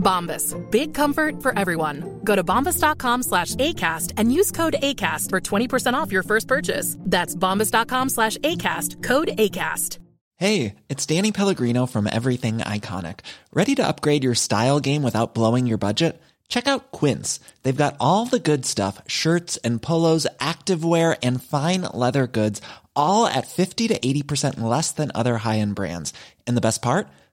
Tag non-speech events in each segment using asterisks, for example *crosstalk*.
Bombas. Big comfort for everyone. Go to bombas.com slash ACAST and use code ACAST for 20% off your first purchase. That's bombas.com slash ACAST. Code ACAST. Hey, it's Danny Pellegrino from Everything Iconic. Ready to upgrade your style game without blowing your budget? Check out Quince. They've got all the good stuff shirts and polos, activewear, and fine leather goods, all at 50 to 80% less than other high end brands. And the best part?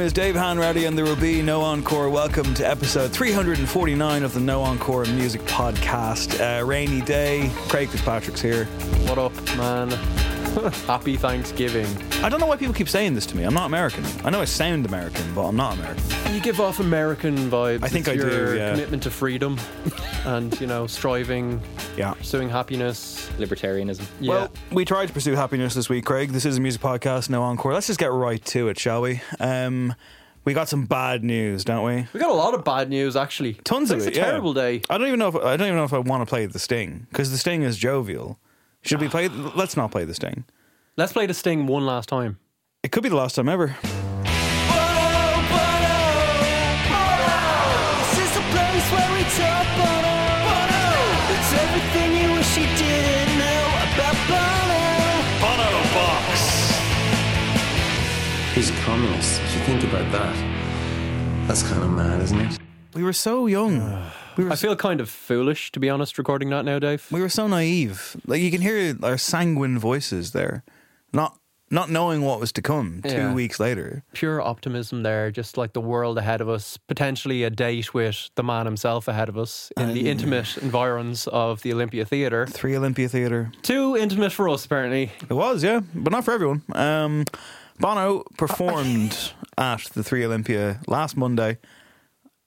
Name is Dave Hanratty, and there will be no encore. Welcome to episode 349 of the No Encore Music Podcast. Uh, rainy day. Craig Fitzpatrick's here. What up, man? *laughs* Happy Thanksgiving. I don't know why people keep saying this to me. I'm not American. I know I sound American, but I'm not American. You give off American vibes. I think It's I do, your yeah. commitment to freedom and, you know, striving, Yeah. pursuing happiness. libertarianism. Yeah. Well, we tried to pursue happiness this week, Craig. This is a music podcast, no encore. Let's just get right to it, shall we? Um, we got some bad news, don't we? we got a lot of bad news, actually. Tons of It's it. a yeah. terrible day. I don't even know if I don't even know if I want to play the Sting because the Sting is jovial. Should we ah. play? Let's not play the Sting. Let's play the Sting one last time. It could be the last time ever. He's a communist. If you think about that, that's kind of mad, isn't it? We were so young. *sighs* We were I feel kind of foolish, to be honest, recording that now, Dave. we were so naive. Like you can hear our sanguine voices there, not not knowing what was to come. Two Yeah. weeks later, Pure optimism there, just like the world ahead of us, potentially a date with the man himself ahead of us in the intimate environs of the Olympia Theatre. three Olympia Theatre. Too intimate for us, apparently. It was, yeah, but not for everyone. Um, Bono performed *laughs* at the Three Olympia last Monday,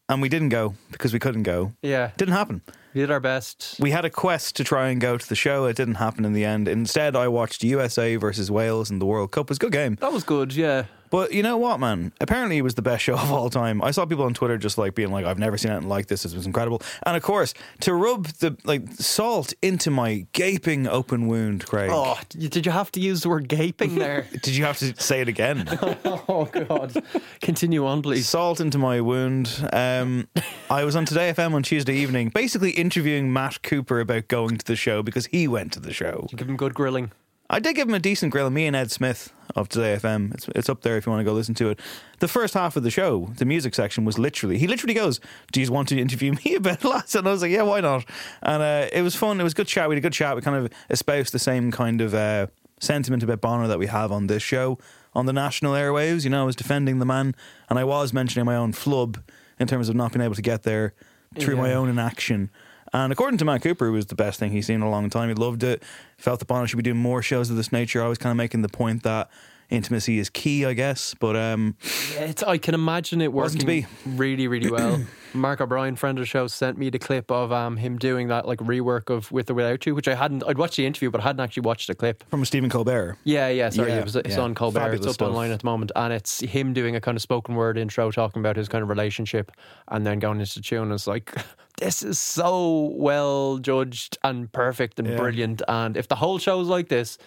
and we didn't go because we couldn't go. Yeah, Didn't happen. we did our best. We had a quest to try and go to the show. It didn't happen in the end. Instead, I watched USA versus Wales in the World Cup. It was a good game. That was good, yeah. But you know what, man? Apparently, it was the best *laughs* show of all time. I saw people on Twitter just like being like, "I've never seen anything like this. This was incredible." And of course, to rub the like salt into my gaping open wound, Craig. Oh, did you have to use the word gaping there? *laughs* Did you have to say it again? *laughs* oh, God. Continue on, please. Salt into my wound. Um, I was on Today FM on Tuesday evening, basically interviewing Matt Cooper about going to the show because he went to the show. Give him good grilling. I did give him a decent grill. Me and Ed Smith of Today FM. It's, it's up there if you want to go listen to it. The first half of the show, the music section, was literally he literally goes, "Do you want to interview me *laughs* about lads?" And I was like, "Yeah, why not?" And uh, it was fun. It was a good chat. We had a good chat. We kind of espoused the same kind of uh, sentiment about Bono that we have on this show on the national airwaves. You know, I was defending the man, and I was mentioning my own flub in terms of not being able to get there through my own inaction. And according to Matt Cooper, it was the best thing he's seen in a long time. He loved it. Felt the Bono should be doing more shows of this nature. I was kind of making the point that intimacy is key, I guess. But um, Yeah, it's, I can imagine it working to be. really, really well. *clears throat* Mark O'Brien, friend of the show, sent me the clip of um, him doing that like rework of With or Without You, which I hadn't. I'd watched the interview, but I hadn't actually watched the clip. from Stephen Colbert. Yeah, yeah. Sorry, Yeah, it was, it's yeah. on Colbert. Fabulous it's up stuff. online at the moment, and it's him doing a kind of spoken word intro, talking about his kind of relationship, and then going into the tune. It's like *laughs* this is so well judged and perfect and Yeah. brilliant. And if the whole show's like this,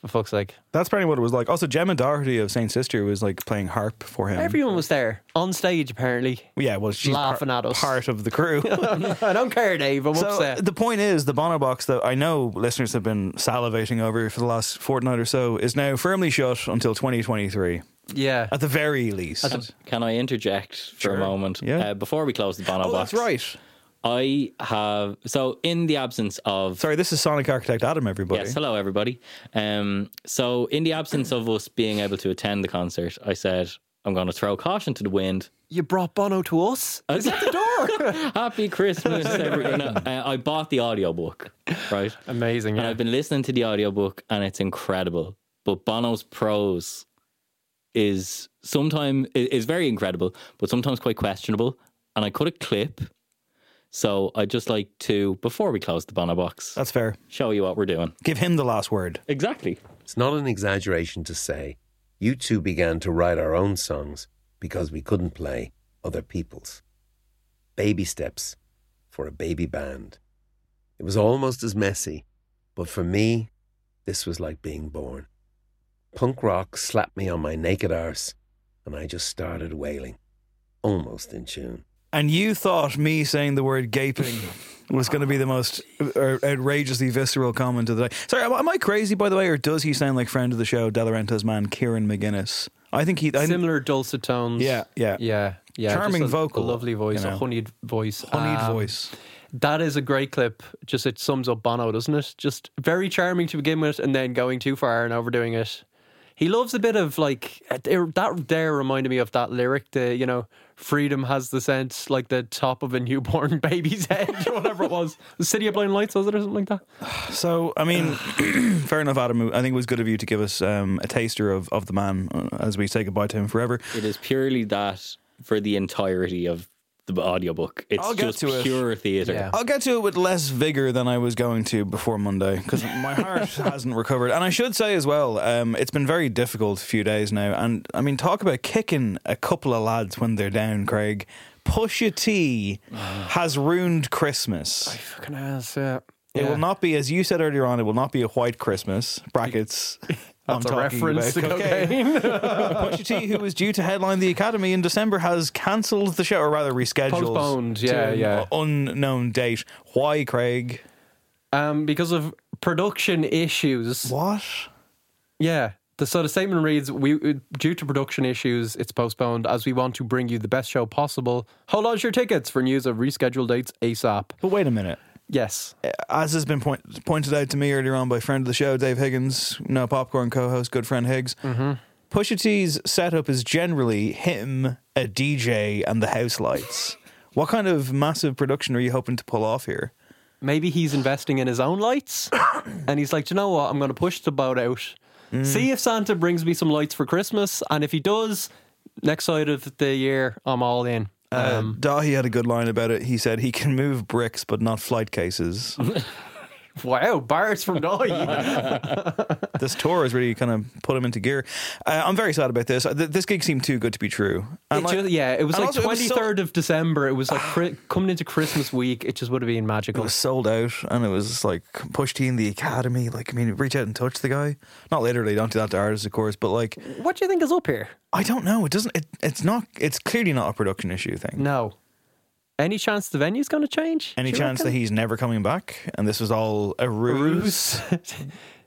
for fuck's sake, That's apparently what it was like. Also, Gemma Doherty of Saint Sister was like playing harp for him. everyone was there on stage. Apparently, yeah, well, she's laughing par- at us. part of the crew. *laughs* I don't care, Dave. I'm So upset. the point is, the Bono box that I know listeners have been salivating over for the last fortnight or so is now firmly shut until 2023, yeah, at the very least. Can I interject for Sure. a moment? Yeah. Uh, before we close the Bono oh, box. that's right. I have so in the absence of Sorry, this is Sonic Architect Adam. Everybody. Yes, hello everybody. Um, so in the absence of us being able to attend the concert, I said I'm going to throw caution to the wind. you brought Bono to us. Is that the *laughs* door? Happy Christmas, *laughs* everyone! Uh, I bought the audiobook, right? Amazing. And I've been listening to the audiobook and it's incredible. But Bono's prose is sometimes is very incredible, but sometimes quite questionable. And I cut a clip. So I'd just like to, before we close the Bono box, That's fair. show you what we're doing. Give him the last word. Exactly. It's not an exaggeration to say you two began to write our own songs because we couldn't play other people's. Baby steps for a baby band. It was almost as messy, but for me, this was like being born. Punk rock slapped me on my naked arse, and I just started wailing, almost in tune. And you thought me saying the word gaping was going to be the most uh, outrageously visceral comment of the day. Sorry, am, I crazy, by the way, or does he sound like friend of the show, Delorentos' man, Kieran McGuinness? I think he. I Similar dulcet tones. Yeah, yeah. yeah, yeah. Charming a, vocal, a lovely voice, you know. a honeyed voice, honeyed Um, voice. That is a great clip. Just it sums up Bono, doesn't it? Just very charming to begin with, and then going too far and overdoing it. He loves a bit of like uh, that. There reminded me of that lyric. The you know, freedom has the sense like the top of a newborn *laughs* baby's head, or whatever it was. The City of Blind Lights was it or something like that? *sighs* So, I mean, *clears throat* fair enough, Adam. I think it was good of you to give us um, a taster of, of the man uh, as we say goodbye to him forever. It is purely that for the entirety of the audiobook. It's I'll get just to it. pure theatre. Yeah. I'll get to it with less vigor than I was going to before Monday because my heart *laughs* hasn't recovered. And I should say as well, um, it's been very difficult a few days now. And I mean, talk about kicking a couple of lads when they're down, Craig. Pusha T *sighs* has ruined Christmas. Fucking ass, yeah. It Yeah. will not be, as you said earlier on, it will not be a white Christmas. Brackets. *laughs* I'm That's a talking reference about to cocaine. *laughs* Pusha T, who was due to headline the Academy in December, has cancelled the show, or rather rescheduled. Postponed, to yeah, an yeah. Unknown date. Why, Craig? Um, because of production issues. What? Yeah. The, so the statement reads: "We, due to production issues, it's postponed as we want to bring you the best show possible. Hold on to your tickets for news of rescheduled dates ASAP." But wait a minute. Yes, As has been point, pointed out to me earlier on by friend of the show, Dave Higgins, no popcorn co-host, good friend Higgs. Mm-hmm. Pusha T's setup is generally him, a DJ, and the house lights. what kind of massive production are you hoping to pull off here? maybe he's investing in his own lights, *coughs* and he's like, "Do you know what? I'm going to push the boat out. Mm. See if Santa brings me some lights for Christmas, and if he does, next side of the year, I'm all in." Uh, Um, Dahi had a good line about it. He said he can move bricks, but not flight cases. *laughs* wow, bars from Dye. *laughs* this tour has really kind of put him into gear. Uh, I'm very sad about this. Th- This gig seemed too good to be true. It like- just- yeah, it was like also it was so- of December. It was like cri- coming into Christmas week. It just would have been magical. It was sold out, and it was like Pusha T in the academy. Like, I mean, reach out and touch the guy. Not literally, don't do that to artists, of course, but like, What do you think is up here? I don't know. It doesn't. It, it's not. It's clearly not a production issue thing. No. Any chance the venue's going to change? Any chance that he's never coming back, and this was all a ruse? *laughs* *laughs*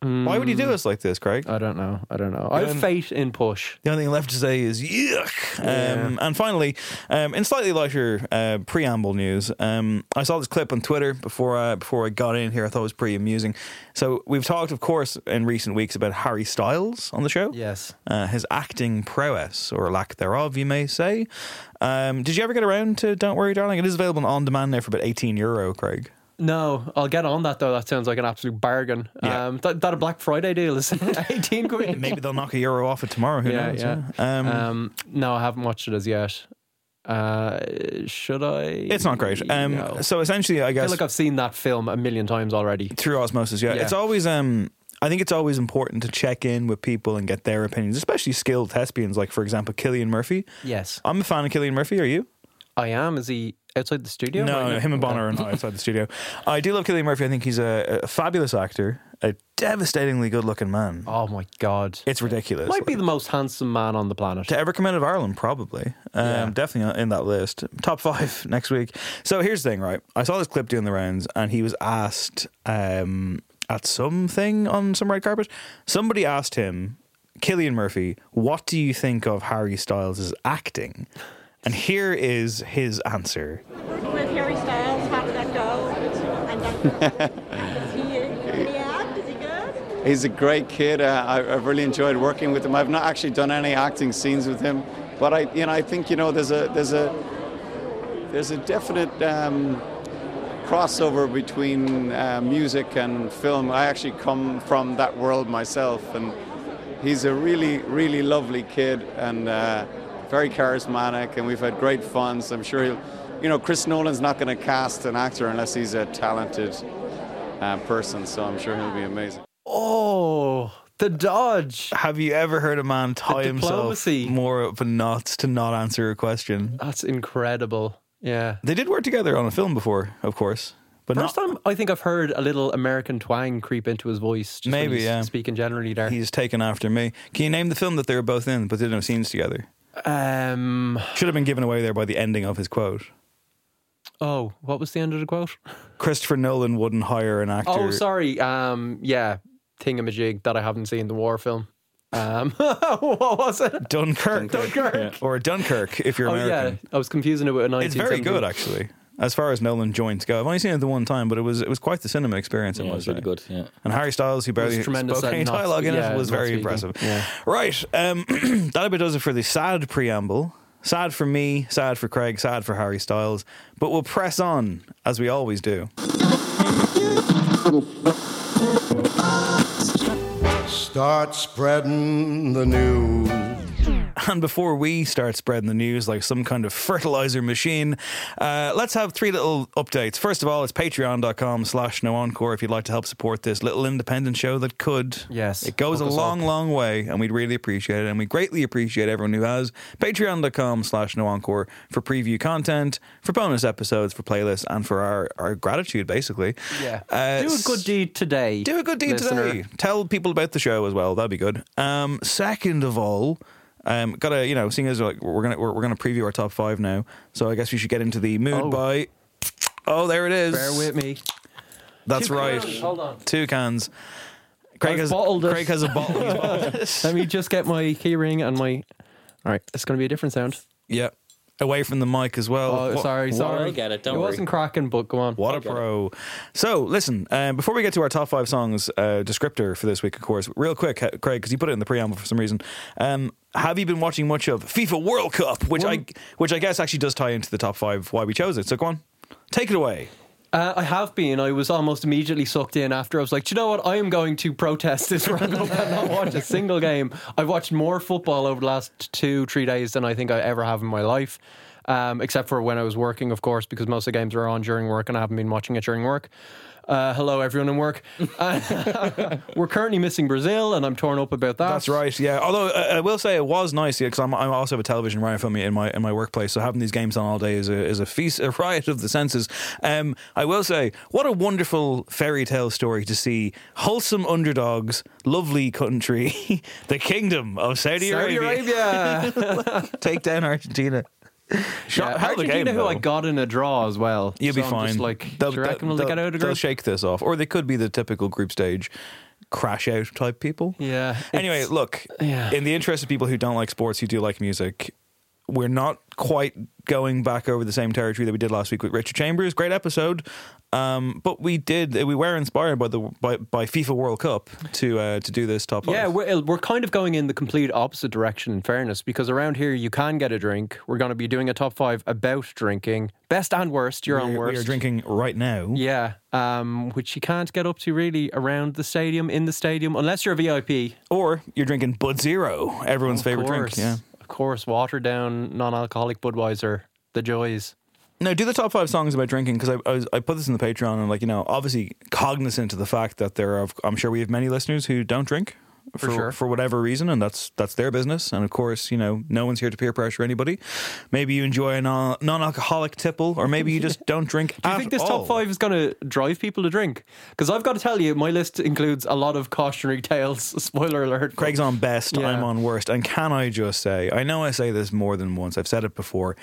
Why would he do us like this, Craig? I don't know. I don't know. I have Um, faith in push. The only thing left to say is yuck. Um, and finally, um, in slightly lighter uh, preamble news, um, I saw this clip on Twitter before I, before I got in here. I thought it was pretty amusing. So we've talked, of course, in recent weeks about Harry Styles on the show. Yes. Uh, his acting prowess, or lack thereof, you may say. Um, did you ever get around to Don't Worry, Darling? It is available on demand now for about 18 euro, Craig. No, I'll get on that though. That sounds like an absolute bargain. Yeah. Um, that, that a Black Friday deal is *laughs* 18 quid. *laughs* Maybe they'll knock a euro off it tomorrow. Who yeah, knows? yeah. yeah? Um, Um, no, I haven't watched it as yet. Uh, should I? it's not great. Um, No. So essentially, I I guess feel like I've seen that film a million times already. through osmosis. Yeah, Yeah. it's always. Um, I think it's always important to check in with people and get their opinions, especially skilled thespians, like for example Cillian Murphy. Yes, I'm a fan of Cillian Murphy. Are you? I am. Is he outside the studio? No, no him and Bono are not outside the studio. *laughs* I do love Cillian Murphy. I think he's a, a fabulous actor, a devastatingly good-looking man. Oh my god, It's ridiculous. might be the most handsome man on the planet. to ever come out of Ireland, probably. Um, Yeah. Definitely in that list. Top five *laughs* next week. So here's the thing, right? I saw this clip doing the rounds, and he was asked um, at something on some red carpet. Somebody asked him, Cillian Murphy, what do you think of Harry Styles' acting? And here is his answer. With Harry Styles, how did that go? *laughs* And then, he, can he act? Is he good? He's a great kid. Uh, I, I've really enjoyed working with him. I've not actually done any acting scenes with him, but I, you know, I think you know there's a there's a there's a definite um, crossover between uh, music and film. I actually come from that world myself, and he's a really really lovely kid and uh, very charismatic, and we've had great fun. So I'm sure he'll, you know, Chris Nolan's not going to cast an actor unless he's a talented uh, person. So I'm sure he'll be amazing. Oh, the dodge. Have you ever heard a man tie himself more up in knots to not answer a question? That's incredible. Yeah. They did work together on a film before, of course, but First not. time I think I've heard a little American twang creep into his voice. Just when Maybe, he's yeah. Speaking generally there. He's taken after me. Can you name the film that they were both in, but didn't have scenes together? Um. Should have been given away there by the ending of his quote. Oh, what was the end of the quote? Christopher Nolan wouldn't hire an actor. Oh, sorry. Um. Yeah. Thingamajig that I haven't seen the war film. Um. *laughs* what was it? Dunkirk. Dunkirk. Or Dunkirk, if you're Oh American. yeah, I was confusing it with a 1970. It's very good, actually. As far as Nolan joints go, I've only seen it the one time, but it was it was quite the cinema experience. I Yeah, it was really good. Yeah. And Harry Styles, who barely tremendous spoke at any not- dialogue in yeah, it, was very speaking. impressive. Yeah. Right, um, *clears throat* that about does it for the sad preamble. Sad for me, sad for Craig, sad for Harry Styles. But we'll press on as we always do. Start spreading the news. *laughs* And before we start spreading the news like some kind of fertilizer machine, uh, let's have three little updates. First of all, it's patreon.com slash no encore if you'd like to help support this little independent show that could. Yes, It goes a long, up. long way, and we'd really appreciate it. And we greatly appreciate everyone who has. Patreon.com slash no encore for preview content, for bonus episodes, for playlists, and for our, our gratitude, basically. Yeah. Uh, Do a good deed today. do a good deed listener. today. Tell people about the show as well. That'd be good. Um, second of all, um, gotta you know, seeing as like we're gonna we're, we're gonna preview our top five now, so I guess we should get into the mood Oh. by. Oh, there it is. Bear with me. That's Two right. cans, hold on. Two cans. Craig I've has bottled it. Craig has a bottle. He's bottled *laughs* it. Let me just get my key ring and my. All right, it's going to be a different sound. yeah, away from the mic as well. Oh, What- sorry, sorry. I'll get it, don't it worry. wasn't cracking, but go on. What a get it. pro. So, listen, um, before we get to our top five songs, uh, descriptor for this week, of course, real quick, uh, Craig, because you put it in the preamble for some reason. Um, have you been watching much of FIFA World Cup, which I which I guess actually does tie into the top five why we chose it? So, go on, take it away. Uh, I have been. I was almost immediately sucked in after I was like, "Do you know what? I am going to protest this Cup and not watch a single game. I've watched more football over the last two, three days than I think I ever have in my life. Um, except for when I was working, of course, because most of the games are on during work and I haven't been watching it during work. Uh, hello, everyone in work. Uh, *laughs* we're currently missing Brazil, and I'm torn up about that. That's right. Yeah. Although uh, I will say it was nice because I'm, I also have a television right in front of me in my in my workplace. So having these games on all day is a is a feast, *laughs* a riot of the senses. Um, I will say what a wonderful fairy tale story to see wholesome underdogs, lovely country, *laughs* the kingdom of Saudi, Saudi Arabia, Arabia. take down Argentina. Shot, *laughs* Yeah, a Argentina, who I got in a draw as well. You'll So be I'm fine. Just like, do you reckon will they get out of the they'll shake this off, or they could be the typical group stage crash out type people. Yeah. Anyway, look. yeah. In the interest of people who don't like sports, who do like music, we're not quite going back over the same territory that we did last week with Richard Chambers. Great episode. Um, but we did we were inspired by the by, by FIFA World Cup to uh, to do this top five. Yeah, we're, we're kind of going in the complete opposite direction, in fairness, because around here you can get a drink. We're going to be doing a top five about drinking, best and worst, Your own worst. We are drinking right now. Yeah, um, which you can't get up to really around the stadium, in the stadium, unless you're a VIP. Or you're drinking Bud Zero, everyone's favorite drink. Yeah. Course, watered down, non alcoholic Budweiser, the joys. No, do the top five songs about drinking because I, I, I put this in the Patreon and like you know obviously cognizant of the fact that there are I'm sure we have many listeners who don't drink For sure. for whatever reason and that's that's their business and of course you know no one's here to peer pressure anybody. Maybe you enjoy a non alcoholic tipple or maybe you just *laughs* don't drink. Do you think this all. top five is going to drive people to drink? Because I've got to tell you, my list includes a lot of cautionary *laughs* tales. Spoiler alert. Craig's on best, Yeah. I'm on worst. And can I just say, I know I say this more than once, I've said it before.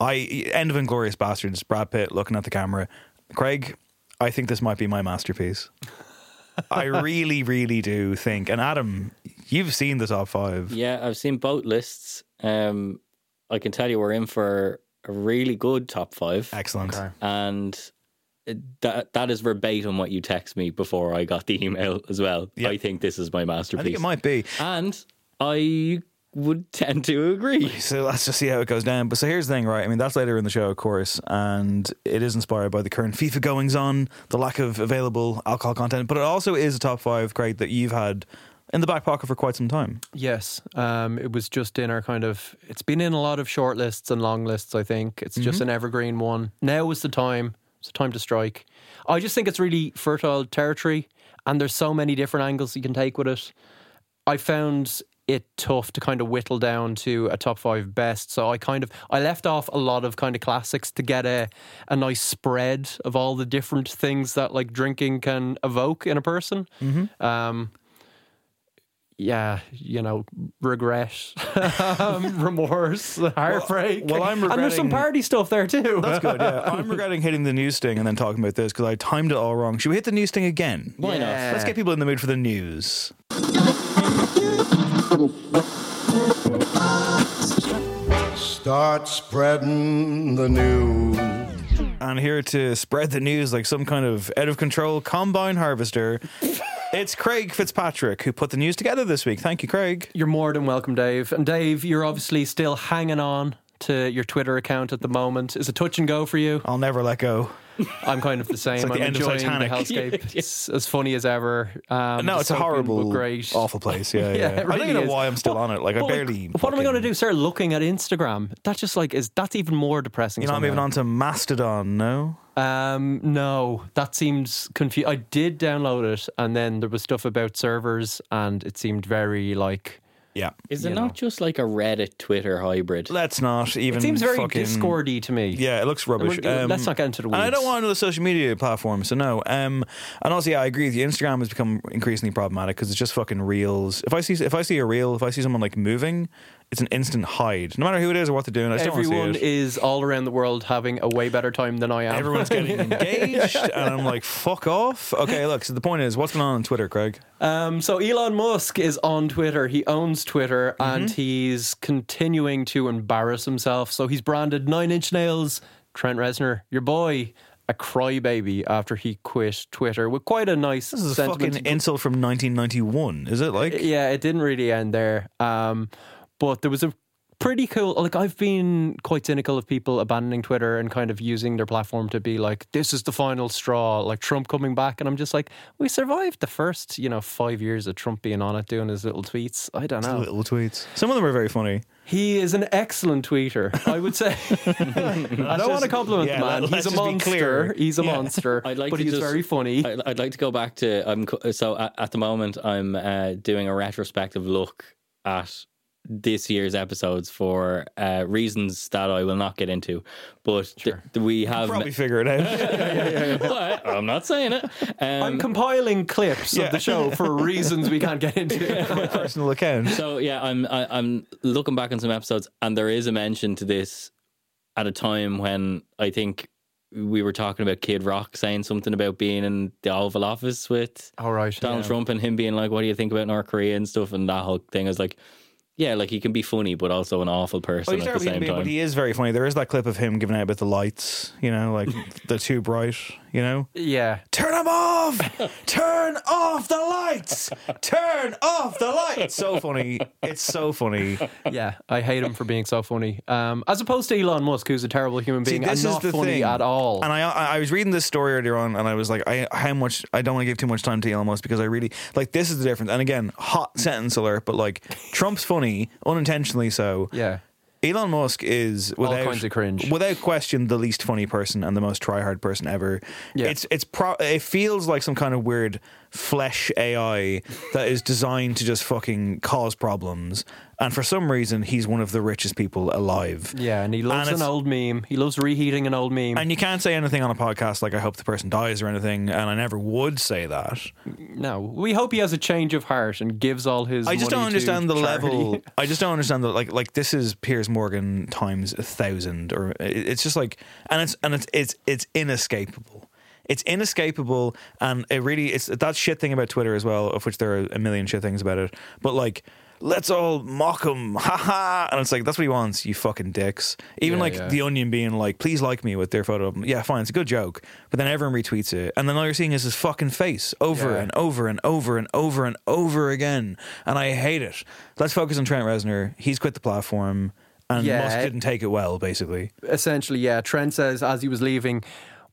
I end of Inglourious Basterds, Brad Pitt looking at the camera. Craig, I think this might be my masterpiece. I really, really do think. And Adam, you've seen the top five. Yeah, I've seen both lists. Um, I can tell you we're in for a really good top five. Excellent. And that that is verbatim what you text me before I got the email as well. I think this is my I masterpiece. think it might be. And I would tend to agree. So let's just see how it goes down. But so here's the thing, right? I mean, that's later in the show, of course, and it is inspired by the current FIFA goings on, the lack of available alcohol content, but it also is a top five, Craig, that you've had in the back pocket for quite some time. Yes, um, it was just in our kind of. It's been in a lot of short lists and long lists. I think it's just Mhm. an evergreen one. Now is the time. It's the time to strike. I just think it's really fertile territory, and there's so many different angles you can take with it. I found it tough to kind of whittle down to a top five best. So I kind of I left off a lot of kind of classics to get a a nice spread of all the different things that like drinking can evoke in a person. Mm-hmm. Um, yeah, you know, regret, *laughs* um, *laughs* remorse, heartbreak. well, I'm and there's some party stuff there too. That's good. Yeah, *laughs* I'm regretting hitting the news sting and then talking about this because I timed it all wrong. Should we hit the news sting again? Why not? Let's get people in the mood for the news. Start spreading the news. And here to spread the news like some kind of out of control combine harvester, it's Craig Fitzpatrick who put the news together this week. Thank you, Craig. You're more than welcome, Dave. And Dave, you're obviously still hanging on to your Twitter account at the moment. Is it touch and go for you? I'll never let go. *laughs* I'm kind of the same. like the I'm end of enjoying Titanic. the *laughs* hellscape. It's as funny as ever. Um, no, it's a horrible, but great. awful place. *laughs* Yeah, yeah. it I don't even know why I'm still on it. Like, I But, barely. What am I going to do? Start looking at Instagram? That just like is that's even more depressing. You're not somehow. moving on to Mastodon, no? Um, no, that seems confused. I did download it, and then there was stuff about servers, and it seemed very like. Yeah. Is it not know. just like a Reddit Twitter hybrid? Let's not even. It seems very fucking, Discordy to me. Yeah, it looks rubbish. We're- Um, let's not get into the weeds. And I don't weeds. want another social media platform, so no. Um, and also, yeah, I agree with you. Instagram has become increasingly problematic because it's just fucking reels. If I see if I see a reel, if I see someone like moving, it's an instant hide. No matter who it is or what they're doing, I just Everyone don't want to see it. is all around the world having a way better time than I am. Everyone's getting *laughs* engaged, and I'm like, fuck off. Okay, look. So the point is, what's going on on Twitter, Craig? Um, so Elon Musk is on Twitter. He owns Twitter and he's continuing to embarrass himself. So he's branded Nine Inch Nails, Trent Reznor, your boy, a crybaby after he quit Twitter with quite a nice This is a fucking insult from 1991. Is it like? yeah, it didn't really end there. Um, but there was a pretty cool. Like I've been quite cynical of people abandoning Twitter and kind of using their platform to be like, "This is the final straw." Like Trump coming back, and I'm just like, we survived the first, you know, five years of Trump being on it, doing his little tweets. I don't know. Little tweets. Some of them are very funny. He is an excellent tweeter, I would say. *laughs* I don't want to compliment yeah, the man. He's a monster. He's a Yeah. monster. *laughs* I'd like but to he's just- very funny. I- I'd like to go back to I'm so at, at the moment I'm uh, doing a retrospective look at this year's episodes for uh, reasons that I will not get into, but th- we have Probably figure it out. *laughs* but I'm not saying it. Um, I'm compiling clips Yeah. of the show for *laughs* reasons we can't get into. My personal account. So yeah, I'm I, I'm looking back on some episodes, and there is a mention to this at a time when I think we were talking about Kid Rock saying something about being in the Oval Office with All right. Donald yeah. Trump and him being like, "What do you think about North Korea and stuff?" And that whole thing I was like, yeah, like he can be funny, but also an awful person Well, at the same being, time. but he is very funny. There is that clip of him giving out about the lights, you know, like *laughs* they're too bright, you know. Yeah. Turn them off! Turn off the lights! Turn off the lights! It's so funny. It's so funny. Yeah, I hate him for being so funny. Um, as opposed to Elon Musk, who's a terrible human See, being this and is not the funny thing. at all. And I, I I was reading this story earlier on, and I was like, I how much I don't want to give too much time to Elon Musk because I really like this is the difference. And again, hot sentence alert, but like Trump's funny, unintentionally so. Yeah. Elon Musk is All without kinds of cringe. without question the least funny person and the most try-hard person ever. Yeah. It's it's pro- it feels like some kind of weird flesh AI that is designed to just fucking cause problems. And for some reason, he's one of the richest people alive. yeah, and he loves And an old meme. He loves reheating an old meme. And you can't say anything on a podcast like "I hope the person dies" or anything, and I never would say that. no, we hope he has a change of heart and gives all his. I just don't understand the charity. level. *laughs* I just don't understand that. Like, like this is Piers Morgan times a thousand, or it's just like, and it's and it's it's it's inescapable. It's inescapable, and it really it's that shit thing about Twitter as well, of which there are a million shit things about it. But like. Let's all mock him, *laughs* ha ha! And it's like that's what he wants, you fucking dicks. Even Yeah, like yeah. the Onion being like, "Please like me" with their photo of him. Yeah, fine, it's a good joke. But then everyone retweets it, and then all you're seeing is his fucking face over Yeah. and over and over and over and over again, and I hate it. Let's focus on Trent Reznor. He's quit the platform, and Yeah. Musk didn't take it well, basically. Essentially, yeah. Trent says as he was leaving,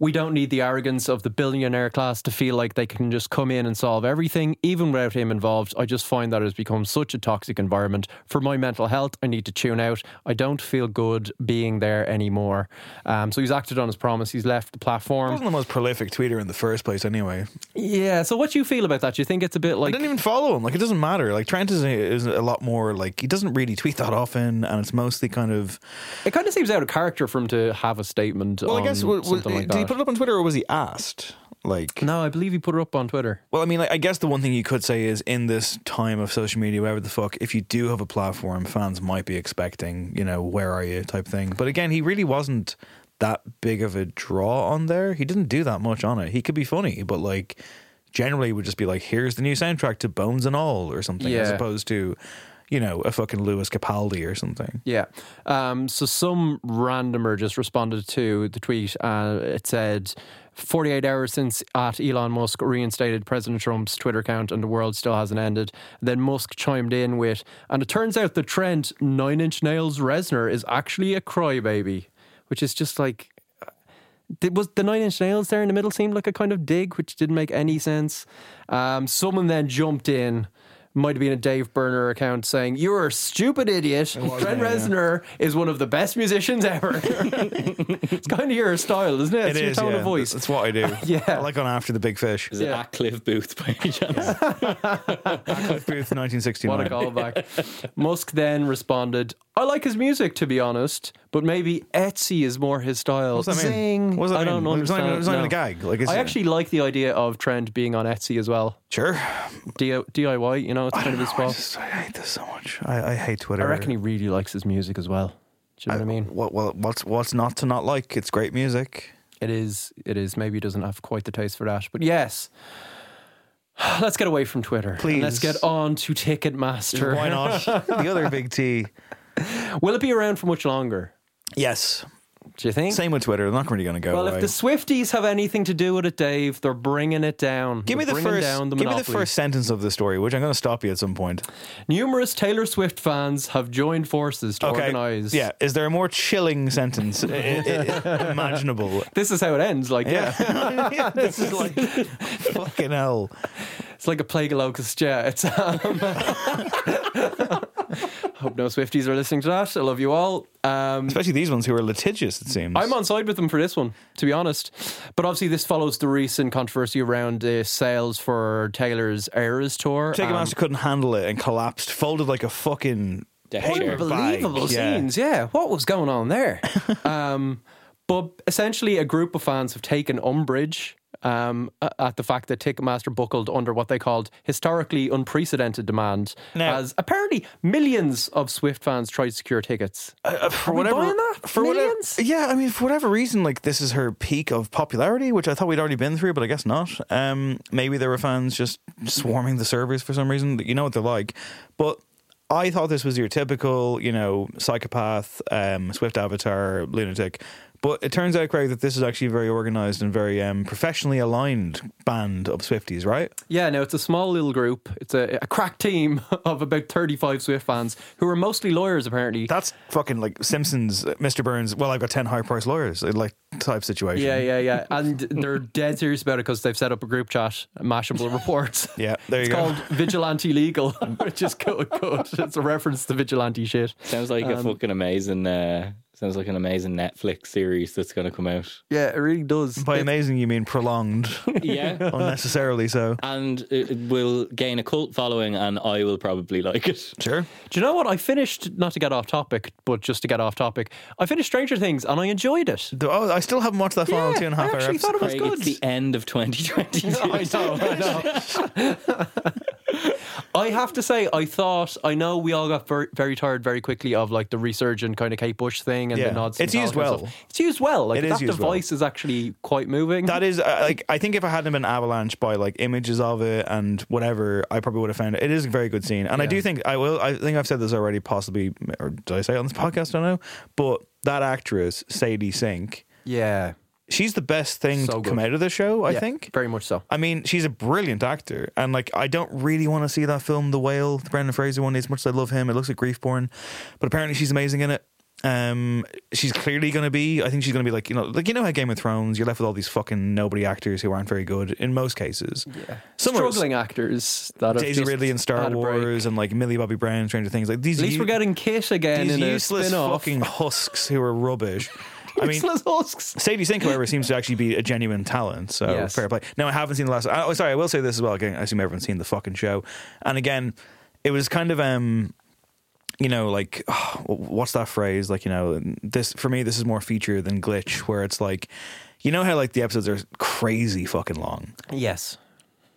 we don't need the arrogance of the billionaire class to feel like they can just come in and solve everything, even without him involved. I just find that it has become such a toxic environment. For my mental health, I need to tune out. I don't feel good being there anymore. Um, so he's acted on his promise. He's left the He platform. wasn't the most prolific tweeter in the first place, anyway. Yeah. So what do you feel about that? Do you think it's a bit like I didn't even follow him. Like it doesn't matter. Like Trent is a, is a lot more like he doesn't really tweet that often, and it's mostly kind of. it kind of seems out of character for him to have a statement Well, I guess something like did he that. Put it up on Twitter or was he asked? Like no, I believe he put it up on Twitter. Well, I mean, like, I guess the one thing you could say is in this time of social media, whatever the fuck, if you do have a platform, fans might be expecting, you know, where are you type thing. But again, he really wasn't that big of a draw on there. He didn't do that much on it. He could be funny, but like generally would just be like, here's the new soundtrack to Bones and All or something, as Yeah. opposed to, you know, a fucking Lewis Capaldi or something. Yeah. Um, so some randomer just responded to the tweet. Uh, it said, 48 hours since at Elon Musk reinstated President Trump's Twitter account and the world still hasn't ended. Then Musk chimed in with, and it turns out the Trent Nine Inch Nails Reznor is actually a crybaby, which is just like. Did, was the nine inch nails there in the middle seemed like a kind of dig, which didn't make any sense. Um, someone then jumped in, might have been a Dave Burner account saying, You're a stupid idiot. Trent yeah, yeah. Reznor is one of the best musicians ever. *laughs* it's kind of your style, isn't it? It's It your is, tone yeah. of voice. That's what I do. *laughs* Yeah. I like on After the Big Fish. Is it Yeah. at Cliff Booth by any chance? Cliff Booth, 1969. *laughs* What a callback. Musk then responded, I like his music, to be honest, but maybe Etsy is more his style. What's that mean? Zing. What does that I don't mean? It's not understand. even- it's not even a gag. Like, I actually like the idea of Trent being on Etsy as well. Sure. DIY, you know, it's I kind of his I, spot. just, I hate this so much. I, I hate Twitter. I reckon he really likes his music as well. Do you know what I mean? What, well, what's what's not to not like? It's great music. It is. It is. Maybe he doesn't have quite the taste for that, but yes. *sighs* Let's get away from Twitter. Please. let's get on to Ticketmaster. Why not? *laughs* the other big T. Will it be around for much longer? Yes. Do you think? Same with Twitter. They're not really going to go well, away. if the Swifties have anything to do with it, Dave, they're bringing it down. give me They're the first. Down the give me the first sentence of the story, which I'm going to stop you at some point. Numerous Taylor Swift fans have joined forces to Okay. organise. Yeah. Is there a more chilling sentence imaginable? *laughs* This is how it ends. Like, yeah, Yeah. *laughs* this is like fucking hell. it's like a plague of locusts. Yeah, it's. Um, *laughs* hope no Swifties are listening to that. I love you all. Um, Especially these ones who are litigious. It seems. I'm on side with them for this one, to be honest. But obviously, this follows the recent controversy around the sales for Taylor's Eras tour. Ticketmaster Um, couldn't handle it and collapsed, folded like a fucking Deck paper chair. bag. unbelievable Yeah. scenes. Yeah, what was going on there? *laughs* um, but essentially, a group of fans have taken umbrage um, at the fact that Ticketmaster buckled under what they called historically unprecedented demand, Now- as apparently millions of Swift fans tried to secure tickets. Uh, for Are whatever, for whatever, Millions? yeah. I mean, for whatever reason, like this is her peak of popularity, which I thought we'd already been through, but I guess not. Um, maybe there were fans just swarming the servers for some reason. You know what they're like, but I thought this was your typical, you know, psychopath, um, Swift avatar, lunatic. But it turns out, Craig, that this is actually a very organized and very um, professionally aligned band of Swifties, right? Yeah, no, it's a small little group. It's a, a crack team *laughs* of about 35 Swift fans who are mostly lawyers, apparently. That's fucking like Simpsons, uh, Mr. Burns. Well, I've got 10 high priced lawyers, uh, like type situation. Yeah, yeah, yeah. And they're *laughs* dead serious about it because they've set up a group chat, Mashable *laughs* Reports. Yeah, there it's you go. called Vigilante Legal, which is good, good. It's a reference to vigilante shit. Sounds like a Um, fucking amazing. Uh, sounds like an amazing Netflix series that's going to come out. Yeah, it really does. By amazing, you mean prolonged. *laughs* Yeah. *laughs* Unnecessarily so. And it it will gain a cult following, and I will probably like it. Sure. Do you know what? I finished, not to get off topic, but just to get off topic, I finished Stranger Things and I enjoyed it. Oh, I still haven't watched that final Yeah, two and a half I hour actually episode. thought it was Craig, good. It's the end of *laughs* 2022. I know, I know. I have to say, I thought, I know we all got very, very tired very quickly of like the resurgent kind of Kate Bush thing and Yeah. the nods. It's used well. stuff. It's used well. Like It that used well. device is actually quite moving. That is uh, like I think if I hadn't been avalanche by like images of it and whatever, I probably would have found it. It is a very good scene, and I do think I will. I think I've said this already, possibly, or did I say it on this podcast? I don't know, but that actress Sadie Sink, yeah. She's the best thing So to good. come out of the show. I Yeah, think. very much so. I mean, she's a brilliant actor, and like I don't really want to see that film, The Whale, the Brendan Fraser one. As much as I love him, it looks like grief porn, but apparently she's amazing in it. Um, she's clearly going to be. I think she's going to be like you know, like you know how Game of Thrones, you're left with all these fucking nobody actors who aren't very good in most cases. Yeah. Some Struggling actors that Daisy Ridley in Star had a break. Wars and like Millie Bobby Brown, Stranger Things. Like these, At least u- we're getting Kit again these in a useless fucking husks who are rubbish. *laughs* I mean, Useless husks. Sadie Sink, however, seems to actually be a genuine talent. So Yes. fair play. Now I haven't seen the last. Oh, sorry, I will say this as well. Again, I assume everyone's seen the fucking show. And again, it was kind of um, you know, like *sighs* what's that phrase? Like you know, this for me, this is more feature than glitch. Where it's like, you know how like the episodes are crazy fucking long. Yes.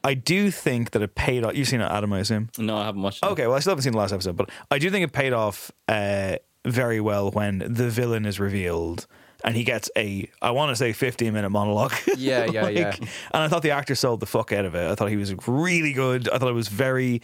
I do think that it paid off. You've seen it, Adam, I assume. No, I haven't watched it. Okay, well, I still haven't seen the last episode, but I do think it paid off uh, very well when the villain is revealed and he gets a, I want to say, 15 minute monologue. *laughs* Yeah, yeah, yeah. And I thought the actor sold the fuck out of it. I thought he was really good. I thought it was very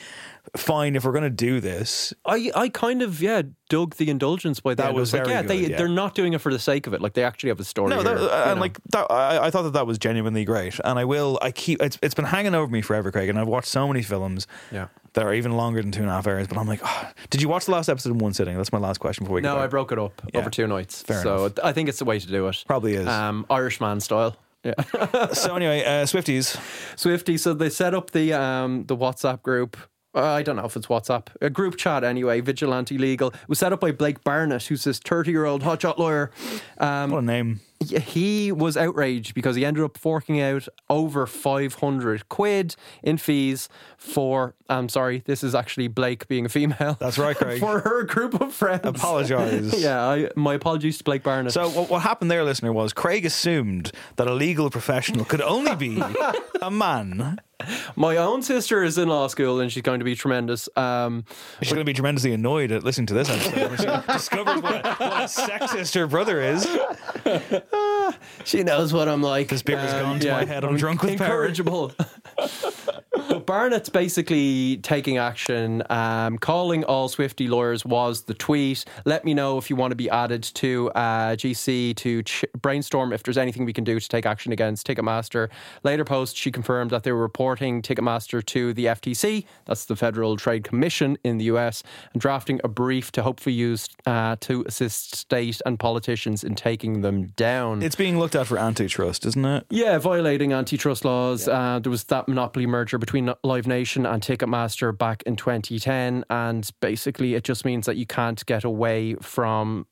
fine if we're going to do this. I, I kind of yeah dug the indulgence by the That end. I was like, yeah, they yeah. they're not doing it for the sake of it. Like they actually have a story. No, that, here, you and know. like that, I, I thought that that was genuinely great, and I will. I keep it's it's been hanging over me forever, Craig, and I've watched so many films Yeah. that are even longer than two and a half hours. But I'm like, oh, did you watch the last episode in one sitting? That's my last question before we. Go. No, I broke it up Yeah. over two nights. Fair so enough. I think it's the way to do it. Probably is. Um, Irishman style. Yeah. so anyway, uh, Swifties. *laughs* Swifty. So they set up the um the WhatsApp group. Uh, I don't know if it's WhatsApp, a group chat anyway. Vigilante Legal it was set up by Blake Barnett, who's this thirty-year-old hotshot lawyer. Um, What a name! He was outraged because he ended up forking out over 500 quid in fees for, I'm sorry, this is actually Blake being a female. That's right, Craig. *laughs* for her group of friends. Apologise. *laughs* yeah, I, my apologies to Blake Barnett. So what, what happened there, listener, was Craig assumed that a legal professional could only be *laughs* a man. My own sister is in law school and she's going to be tremendous. Um, She's going to be tremendously annoyed at listening to this episode she *laughs* discovers what, what a sexist her brother is. *laughs* she knows what I'm like. This beer has gone to my head. I'm drunk with incorrigible. *laughs* but Barnett's basically taking action. Um, calling all Swifty lawyers was the tweet. Let me know if you want to be added to uh, GC to ch- brainstorm if there's anything we can do to take action against Ticketmaster. Later post, she confirmed that they were reporting Ticketmaster to the FTC, that's the Federal Trade Commission in the US, and drafting a brief to hopefully use uh, to assist state and politicians in taking them down. It's being looked at for antitrust, isn't it? Yeah, violating antitrust laws. Uh, there was that monopoly merger between Live Nation and Ticketmaster back in 2010. And basically, it just means that you can't get away from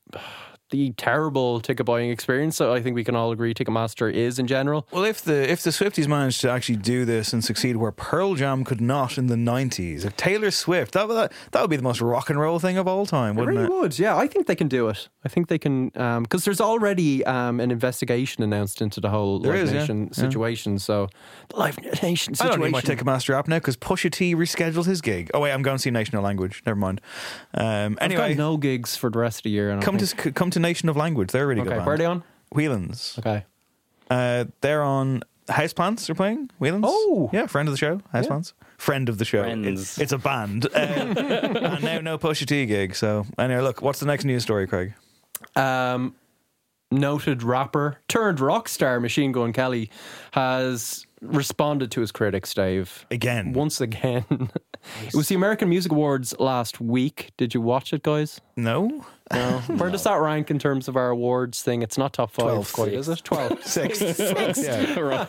the terrible ticket buying experience that I think we can all agree Ticketmaster is in general. Well, if the if the Swifties managed to actually do this and succeed where Pearl Jam could not in the nineties, if Taylor Swift that would that, that would be the most rock and roll thing of all time, wouldn't really it? Really would, yeah. I think they can do it. I think they can, because there's already um, an investigation announced into the whole There Live is. Nation Yeah. situation. So, the Live Nation I situation. don't need my Ticketmaster app now because Pusha T rescheduled his gig. Oh wait, I'm going to see Nation of Language. Never mind. Um, anyway, no gigs for the rest of the year. I come think. to come to Nation of Language. They're a really Okay, good. Band. where are they on? Whelan's. Okay. Uh, they're on Houseplants are playing. Whelan's. Oh. yeah, friend of the show. Houseplants, friend of the show. Friends. It's, it's a band. Uh, *laughs* and now no Pusha T gig. So anyway, look, what's the next news story, Craig? Um, noted rapper turned rock star Machine Gun Kelly has responded to his critics, Dave. Again. Once again. *laughs* it was the American Music Awards last week. Did you watch it, guys? No. No. Where does that rank in terms of our awards thing? It's not top five, Twelve. quite, is it? 12. *laughs* Six. *laughs* yeah.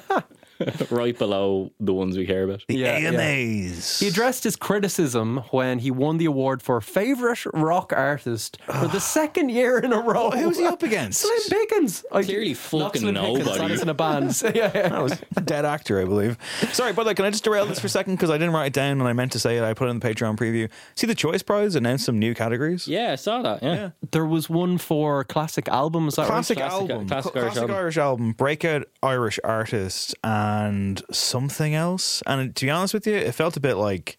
Right, *laughs* right below the ones we care about. The Yeah, yeah. AMAs. He addressed his criticism when he won the award for favourite rock artist for the second year in a row. Who's he up against? Slim Pickens. I- Clearly not fucking Slim Pickens, nobody. That isn't a band. *laughs* yeah, yeah. That was a dead actor, I believe. Sorry, but like, can I just derail this for a second because I didn't write it down and I meant to say it. I put it in the Patreon preview. See, the Choice Prize announced some new categories. Yeah, I saw that. Yeah. There was one for classic albums. Is that Classic, right? Classic- album, classic Cl- Irish classic album. Irish album, breakout Irish artist, and something else. And to be honest with you, it felt a bit like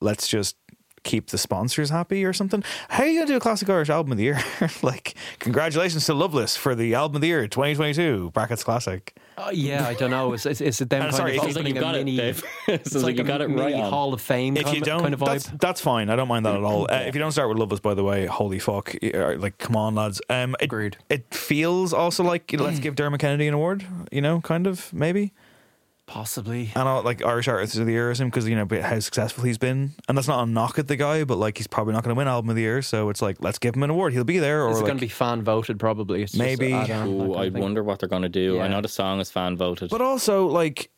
let's just keep the sponsors happy or something. How are you gonna do a classic Irish album of the year? *laughs* like, congratulations to Loveless for the album of the year 2022 brackets classic. Uh, yeah, I don't know. Is, is, is it them *laughs* kind sorry, of it Sounds like opening you got a it, mini? Dave. *laughs* It's Sounds like you a got it right on. Hall of Fame If you of- don't, kind of that's, vibe. that's fine. I don't mind that at all. Uh, if you don't start with Loveless, by the way, holy fuck! uh, Like, come on, lads. Um, it, Agreed. It feels also like you know, let's *clears throat* give Dermot Kennedy an award. You know, kind of maybe. Possibly. And all, like Irish Artist of the Year is him because you know how successful he's been, and that's not a knock at the guy, but like he's probably not going to win Album of the Year, so it's like let's give him an award. He'll be there, or Is it like, going to be fan voted? Probably. It's Maybe. add on, that Ooh, I wonder what they're going to do. I know the song is fan voted. But also, like,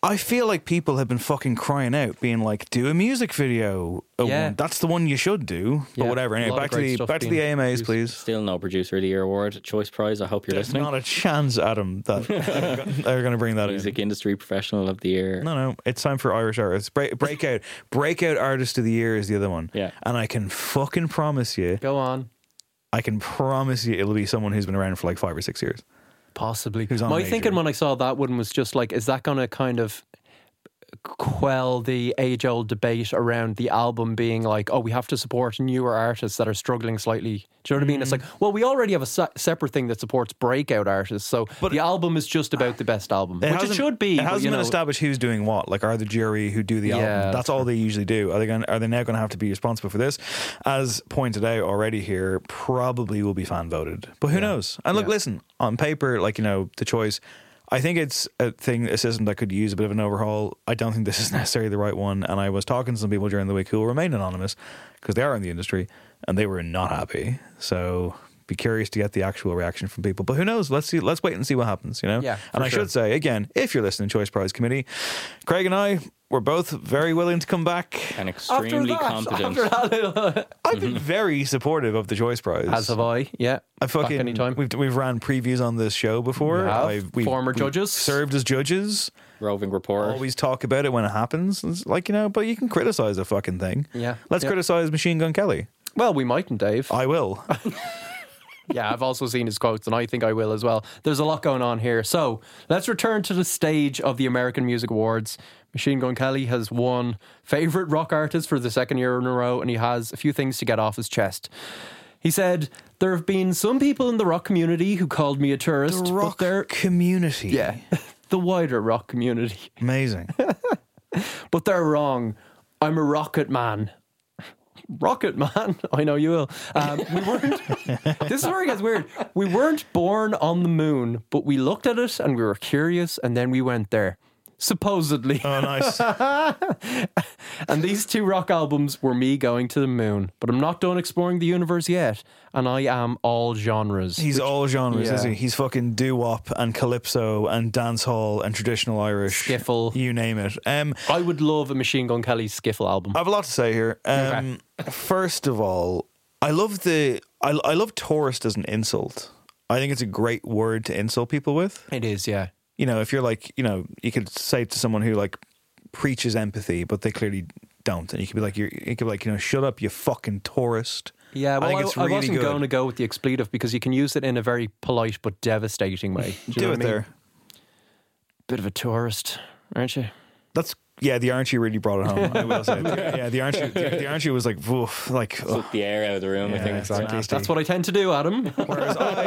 I feel like people have been fucking crying out, being like, "Do a music video." Oh, Yeah. that's the one you should do. But Yeah, whatever. a Anyway, lot of back to great the stuff back to the being AMAs, used. please. Still no Producer of the Year award, Choice Prize. I hope you're There's listening. not a chance, Adam, that *laughs* they're going to bring that in. Music Industry Professional of the Year. No, no, it's time for Irish artists. Break, breakout, breakout artist of the year is the other one. Yeah. and I can fucking promise you, Go on. I can promise you, it'll be someone who's been around for like five or six years. Possibly. Who's on My major. thinking when I saw that one was just like, is that going to kind of quell the age old debate around the album being like, oh, we have to support newer artists that are struggling slightly? Do you know what I mean? It's like, Mm. well, we already have a se- separate thing that supports breakout artists. So but the album is just about the best album, which it should be. It hasn't you been know, established who's doing what. Like, are the jury who do the Yeah, album? That's that's all they usually do. Are they going? Are they now going to have to be responsible for this? As pointed out already here, probably will be fan voted. But who knows? And look, Yeah. listen, on paper, like you know, the choice. I think it's a thing, a system that could use a bit of an overhaul. I don't think this is *laughs* necessarily the right one. And I was talking to some people during the week who will remain anonymous because they are in the industry and they were not happy. So be curious to get the actual reaction from people. But who knows? Let's see. Let's wait and see what happens. You know. Yeah, And I sure. should say again, if you're listening, Choice Prize Committee, Craig and I were both very willing to come back. And after extremely that, competent. After that, I've been *laughs* very supportive of the Choice Prize. as have I. Yeah. I fucking Back anytime. we've we've ran previews on this show before. We have. I've- we've- Former we've judges. served as judges. Roving reporter. Always talk about it when it happens. It's like you know, but you can criticize a fucking thing. Yeah. Let's Yeah. criticize Machine Gun Kelly. Well, we mightn't, Dave. I will. *laughs* Yeah, I've also seen his quotes, and I think I will as well. There's a lot going on here. So let's return to the stage of the American Music Awards. Machine Gun Kelly has won Favorite Rock Artist for the second year in a row, and he has a few things to get off his chest. He said, There have been some people in the rock community who called me a tourist, the rock community. Yeah, *laughs* the wider rock community. Amazing. *laughs* But they're wrong. I'm a rocket man. Rocket man, *laughs* I know you will. Um, we weren't. *laughs* this is where it gets weird. We weren't born on the moon, but we looked at it and we were curious, and then we went there. Supposedly. Oh, nice. *laughs* and these two rock albums were me going to the moon. But I'm not done exploring the universe yet, and I am all genres. He's all genres, yeah. is he? He's fucking doo wop and calypso and dancehall and traditional Irish. Skiffle. You name it. Um, I would love a Machine Gun Kelly skiffle album. I have a lot to say here. Um, First of all, I love the I, I love tourist as an insult. I think it's a great word to insult people with. It is, yeah. You know, if you're like, you know, you could say to someone who like preaches empathy, but they clearly don't, and you could be like, you're, you could be like, you know, shut up, you fucking tourist. Yeah, I well, I, it's I really wasn't good. going to go with the expletive because you can use it in a very polite but devastating way. *laughs* Do, you Do know it I mean? there. Bit of a tourist, aren't you? That's yeah, the Archie really brought it home. I will say, *laughs* yeah, the Archie, the, the Archie was like, woof, like, ugh. Took the air out of the room. I think exactly. Nasty. That's what I tend to do, Adam. *laughs* Whereas I,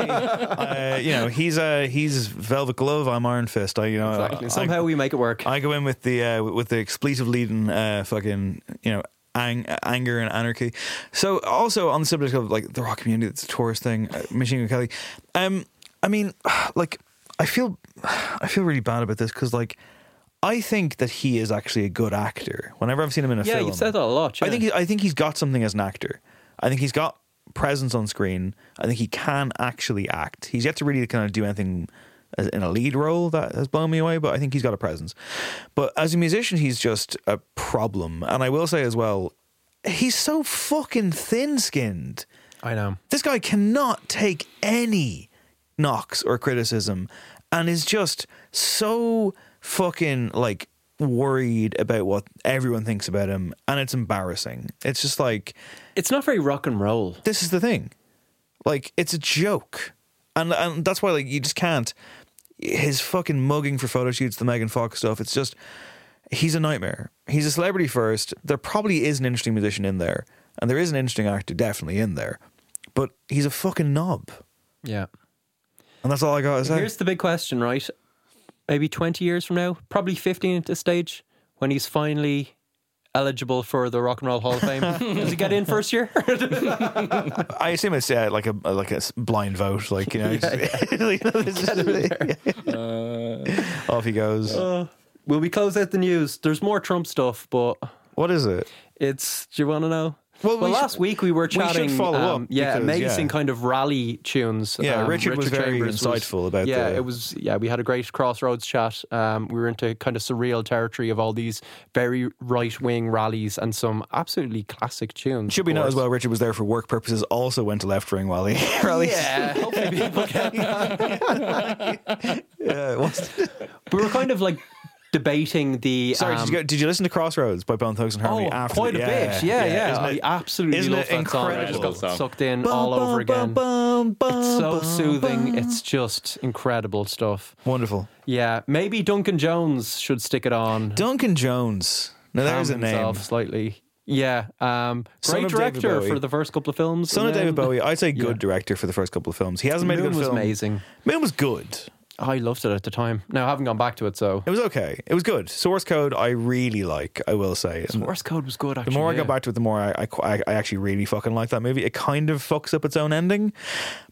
uh, you know, he's uh, he's Velvet Glove. I'm Iron Fist. I, you know, Exactly. I, Somehow we make it work. I go in with the uh, with the expletive leading uh, fucking you know ang- anger and anarchy. So also on the subject of like the rock community, it's a tourist thing. Uh, Machine Gun Kelly. Um, I mean, like I feel I feel really bad about this because like. I think that he is actually a good actor. Whenever I've seen him in a yeah, film, you've said that a lot. I think he, I think he's got something as an actor. I think he's got presence on screen. I think he can actually act. He's yet to really kind of do anything as, in a lead role that has blown me away, but I think he's got a presence. But as a musician, he's just a problem. And I will say as well, he's so fucking thin-skinned. I know. This guy cannot take any knocks or criticism and is just so fucking like worried about what everyone thinks about him and it's embarrassing. It's just like It's not very rock and roll. this is the thing. Like it's a joke. And and that's why like you just can't his fucking mugging for photo shoots, the Megan Fox stuff, it's just he's a nightmare. He's a celebrity first. There probably is an interesting musician in there. And there is an interesting actor definitely in there. But he's a fucking knob. Yeah. And that's all I got to say. Here's the big question, right? Maybe 20 years from now, probably 15 at this stage, when he's finally eligible for the Rock and Roll Hall of Fame. *laughs* Does he get in first year? *laughs* I assume it's uh, like a like a s- blind vote, like you know. *laughs* just- like, this is- Off he goes. Uh, will we close out the news? There's more Trump stuff, but what is it? It's. Do you want to know? Well, Well, we last should- week we were we chatting. follow um, up yeah, because, amazing yeah. kind of rally tunes. Yeah, Um, Richard was very Chambers insightful about Yeah, the- it was. Yeah, we had a great crossroads chat. Um, we were into kind of surreal territory of all these very right wing rallies and some absolutely classic tunes. Should be of noted as well. Richard was there for work purposes. Also went to left wing rally. *laughs* rallies. Yeah, hopefully people get *laughs* yeah. We were kind of like debating the. Sorry, um, did, you go, did you listen to Crossroads by Bone Thugs and Harmony? Oh, after quite the- a bit. Yeah, yeah. Isn't I it- absolutely isn't love it that song. I just incredible? got sucked in all over again. it's so soothing. It's just incredible stuff. Wonderful. Yeah, maybe Duncan Jones should stick it on. Duncan Jones. Now there's a name. Slightly. Yeah. Um, great director for the first couple of films. Son and of David Bowie. I'd say good Yeah. director for the first couple of films. He hasn't made a Moon good was film. amazing. Moon was good. I loved it at the time. Now I haven't gone back to it, so It was okay. It was good. Source Code, I really like. I will say. Source Code was good. Actually, the more I yeah. go back to it, the more I, I, I I actually really fucking like that movie. It kind of fucks up its own ending,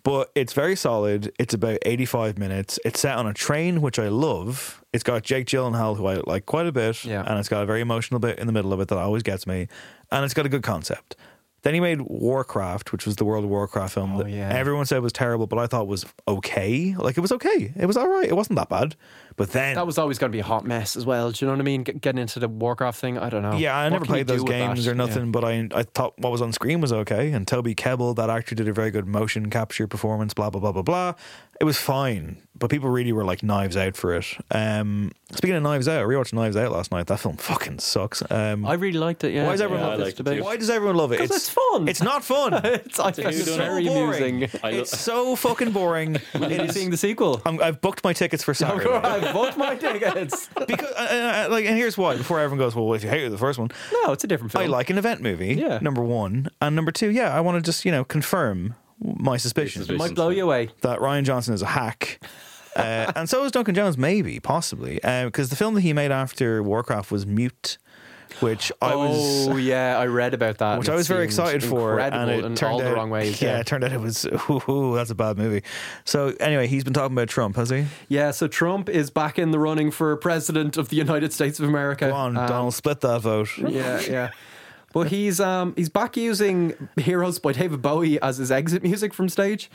but it's very solid. It's about 85 minutes. It's set on a train, which I love. It's got Jake Gyllenhaal, who I like quite a bit, Yeah. and it's got a very emotional bit in the middle of it that always gets me, and it's got a good concept. Then he made Warcraft, which was the World of Warcraft film oh, that Oh, yeah. everyone said was terrible, but I thought was okay. Like it was okay. It was all right. It wasn't that bad. But then That was always going to be a hot mess as well. Do you know what I mean? Get- Getting into the Warcraft thing, I don't know. Yeah, I What never played those games or nothing, Yeah. but I I thought what was on screen was okay. And Toby Kebbell, that actor, did a very good motion capture performance. Blah blah blah blah blah. It was fine, but people really were like knives out for it. Um, speaking of knives out, I rewatched Knives Out last night. That film fucking sucks. Um, I really liked it. Yeah. why does everyone Yeah, love this it debate? Why does everyone love it? 'Cause it's fun. It's not fun. *laughs* it's, I think It's it's so very boring. amusing. I lo- it's so fucking boring. *laughs* Are it you is. seeing the sequel? I'm, I've booked my tickets for *laughs* Saturday. I bought my tickets. because, uh, uh, like, and here's why. Before everyone goes, well, if you hated the first one, No, it's a different film. I like an event movie. Yeah. Number one, and number two, yeah, I want to just you know confirm my suspicions It might blow you away. that Rian Johnson is a hack. Uh, and so is Duncan Jones, maybe, possibly, because the film that he made after Warcraft was Mute, which I was, oh yeah, I read about that. which I was very excited for, and it turned all out, the wrong ways. *laughs* Yeah, Yeah, it turned out it was, ooh, ooh, that's a bad movie. So anyway, he's been talking about Trump, has he? yeah. So Trump is back in the running for president of the United States of America. Go on, Um, Donald, split that vote. Yeah, yeah. But he's um he's back using "Heroes" by David Bowie as his exit music from stage.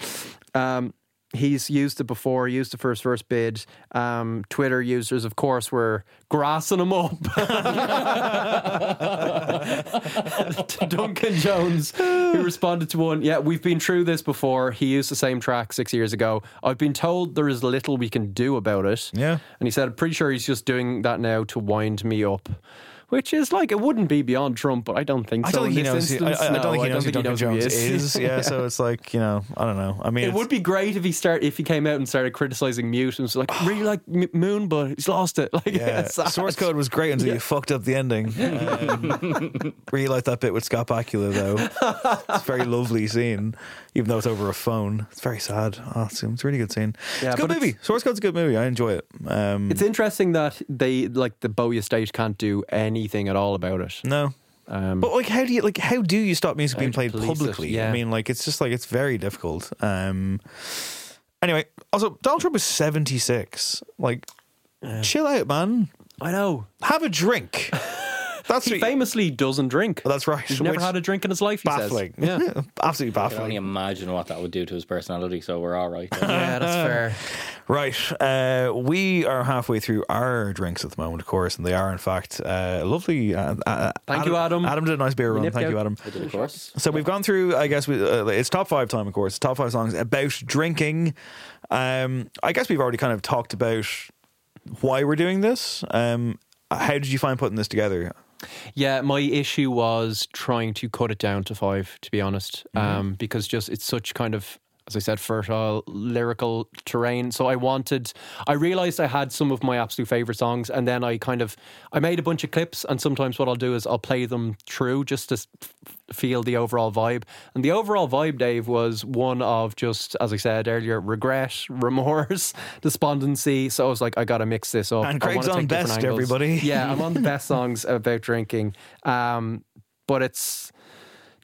Um, he's used it before. Used it first his first bid. Um, Twitter users, of course, were grassing him up. *laughs* Duncan Jones, who responded to one, yeah, we've been through this before. He used the same track six years ago. I've been told there is little we can do about it. Yeah. And he said, I'm pretty sure he's just doing that now to wind me up. Which is like it wouldn't be beyond Trump, but I don't think I so. don't think he knows. I, don't think he knows who Duncan Jones he is. Yeah, so it's like you know, I don't know. I mean, it would be great if he start if he came out and started criticizing Mute and was like, really like M- Moon, but he's lost it. *laughs* Like, Yeah, source code was great until you fucked up the ending. *laughs* Um, really like that bit with Scott Bakula though. It's a very lovely scene, even though it's over a phone. It's very sad. Oh, it's, it's a really good scene. Yeah, it's a good movie. Source code's a good movie. I enjoy it. Um, It's interesting that they like the Bowie estate can't do anything at all about it. no. Um, But like, how do you like? How do you stop music being played it? publicly? Yeah. I mean, like, it's just like it's very difficult. Um, anyway, also Donald Trump is seventy six. Like, chill out, man. I know. Have a drink. *laughs* That's he famously doesn't drink. that's right. He's never had a drink in his life. He baffling. says. Yeah, *laughs* absolutely I can only baffling. imagine what that would do to his personality, so we're all right. *laughs* yeah, that's fair. Right, uh, we are halfway through our drinks at the moment, of course, and they are in fact uh, lovely. Uh, uh, Thank you, Adam. Adam did a nice beer run. nipped Thank you. Adam. I did, of course. So we've gone through. I guess we, uh, it's top five time, of course. Top five songs about drinking. Um, I guess we've already kind of talked about why we're doing this. Um, how did you find putting this together? Yeah, my issue was trying to cut it down to five, to be honest, Mm-hmm. um, because just it's such kind of, as I said, fertile lyrical terrain. So I wanted, I realized I had some of my absolute favorite songs, and then I kind of, I made a bunch of clips, and sometimes what I'll do is I'll play them through just to feel the overall vibe. And the overall vibe, Dave, was one of just, as I said earlier, regret, *laughs* remorse, despondency. So I was like, I got to mix this up. And Craig's on take best, everybody. Yeah, I'm on the best *laughs* songs about drinking. Um, but it's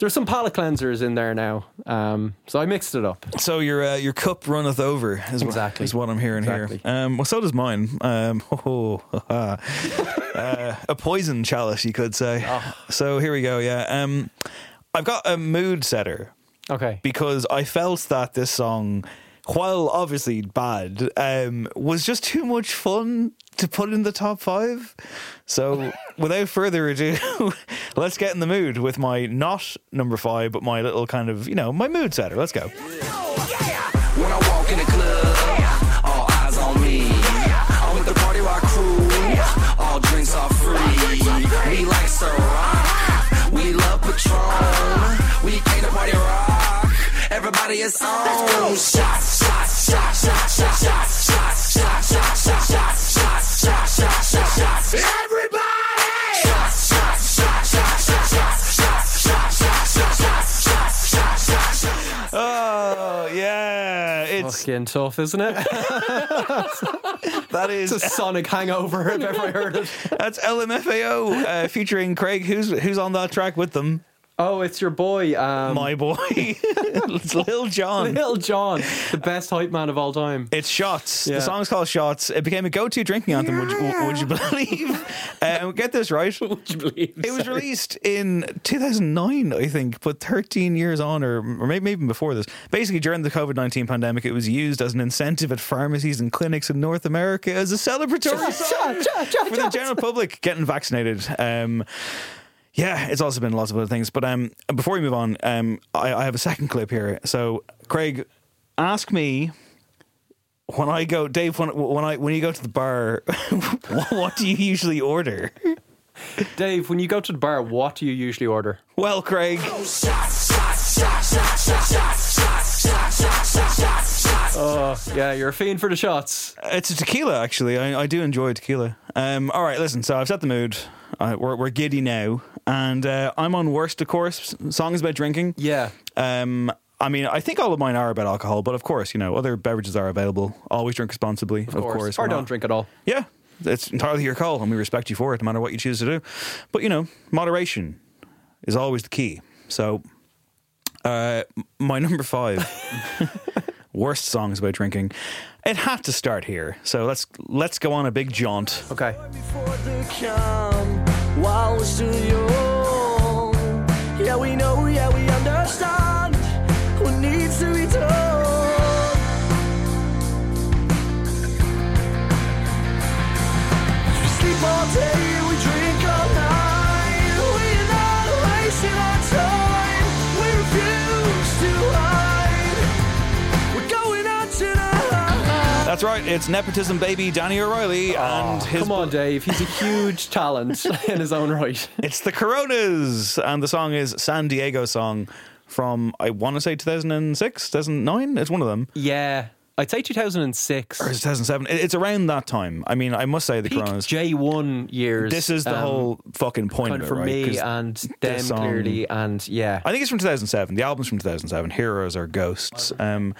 there's some palate cleansers in there now. Um, so I mixed it up. So your uh, your cup runneth over is, Exactly. what, is what I'm hearing Exactly. here. Um, well, so does mine. Um, *laughs* oh, uh, a poison chalice, you could say. Oh. So here we go. Yeah, um, I've got a mood setter Okay. because I felt that this song, while obviously bad, um, was just too much fun to put in the top five. So without further ado, *laughs* let's get in the mood with my not number five, but my little kind of you know my mood setter. Let's go. When I walk in club, all eyes on me. I'm with the party rock crew, all drinks are free. Like Everybody is on. Shots, shots, shots, shots, shots, shots, shots, shots, shots, shots, shots, shots, shots, shots, shots, shots. Everybody! Shots, shots, shots, shots, shots, shots, shots, shots, shots, shots, shots, shots, shots, shots. Oh yeah, it's Fucking tough, isn't it? that is it's a sonic hangover if ever I heard it. that's LMFAO uh, featuring Craig. Who's who's on that track with them? Oh, it's your boy, um, My boy, *laughs* it's Lil Jon. Lil Jon, the best hype man of all time. It's Shots. Yeah. The song's called Shots. It became a go-to drinking anthem. Would, you, would you believe? Um, *laughs* get this right. *laughs* Would you believe? It was released in 2009, I think, but 13 years on, or, or maybe even before this. Basically, during the COVID 19 pandemic, it was used as an incentive at pharmacies and clinics in North America as a celebratory song for the general public getting vaccinated. Um, yeah, it's also been lots of other things. But um, before we move on, um, I, I have a second clip here. So, Craig, ask me when I go, Dave, when, when I when you go to the bar, *laughs* what do you usually order? Dave, when you go to the bar, what do you usually order? Well, Craig. Oh, yeah, you're a fiend for the shots. It's a tequila, actually. I, I do enjoy tequila. Um, all right, listen, so I've set the mood. Uh, we're, we're giddy now and uh, I'm on worst, of course. Songs about drinking. Yeah. Um, I mean, I think all of mine are about alcohol, but of course, you know, other beverages are available. Always drink responsibly, of, course. Or don't not- drink at all. Yeah, it's entirely your call, and we respect you for it, no matter what you choose to do. But you know, moderation is always the key. So, uh, my *laughs* number five *laughs* worst songs about drinking. It had to start here, so let's let's go on a big jaunt. Okay. While we're still young. Yeah, we know, yeah, we understand what needs to be done. Sleep all day, That's right. It's nepotism baby Danny O'Reilly and his. Come on, Dave. He's a huge *laughs* talent in his own right. It's the Coronas, and the song is San Diego song from I want to say 2006, 2009. It's one of them. Yeah. I'd say 2006 or 2007. It's around that time. I mean, I must say the Peak Coronas. J1 years. This is the um, whole fucking point kind of it, for right? me and them song- clearly, and yeah. I think it's from 2007. The album's from 2007. Heroes are ghosts. Um,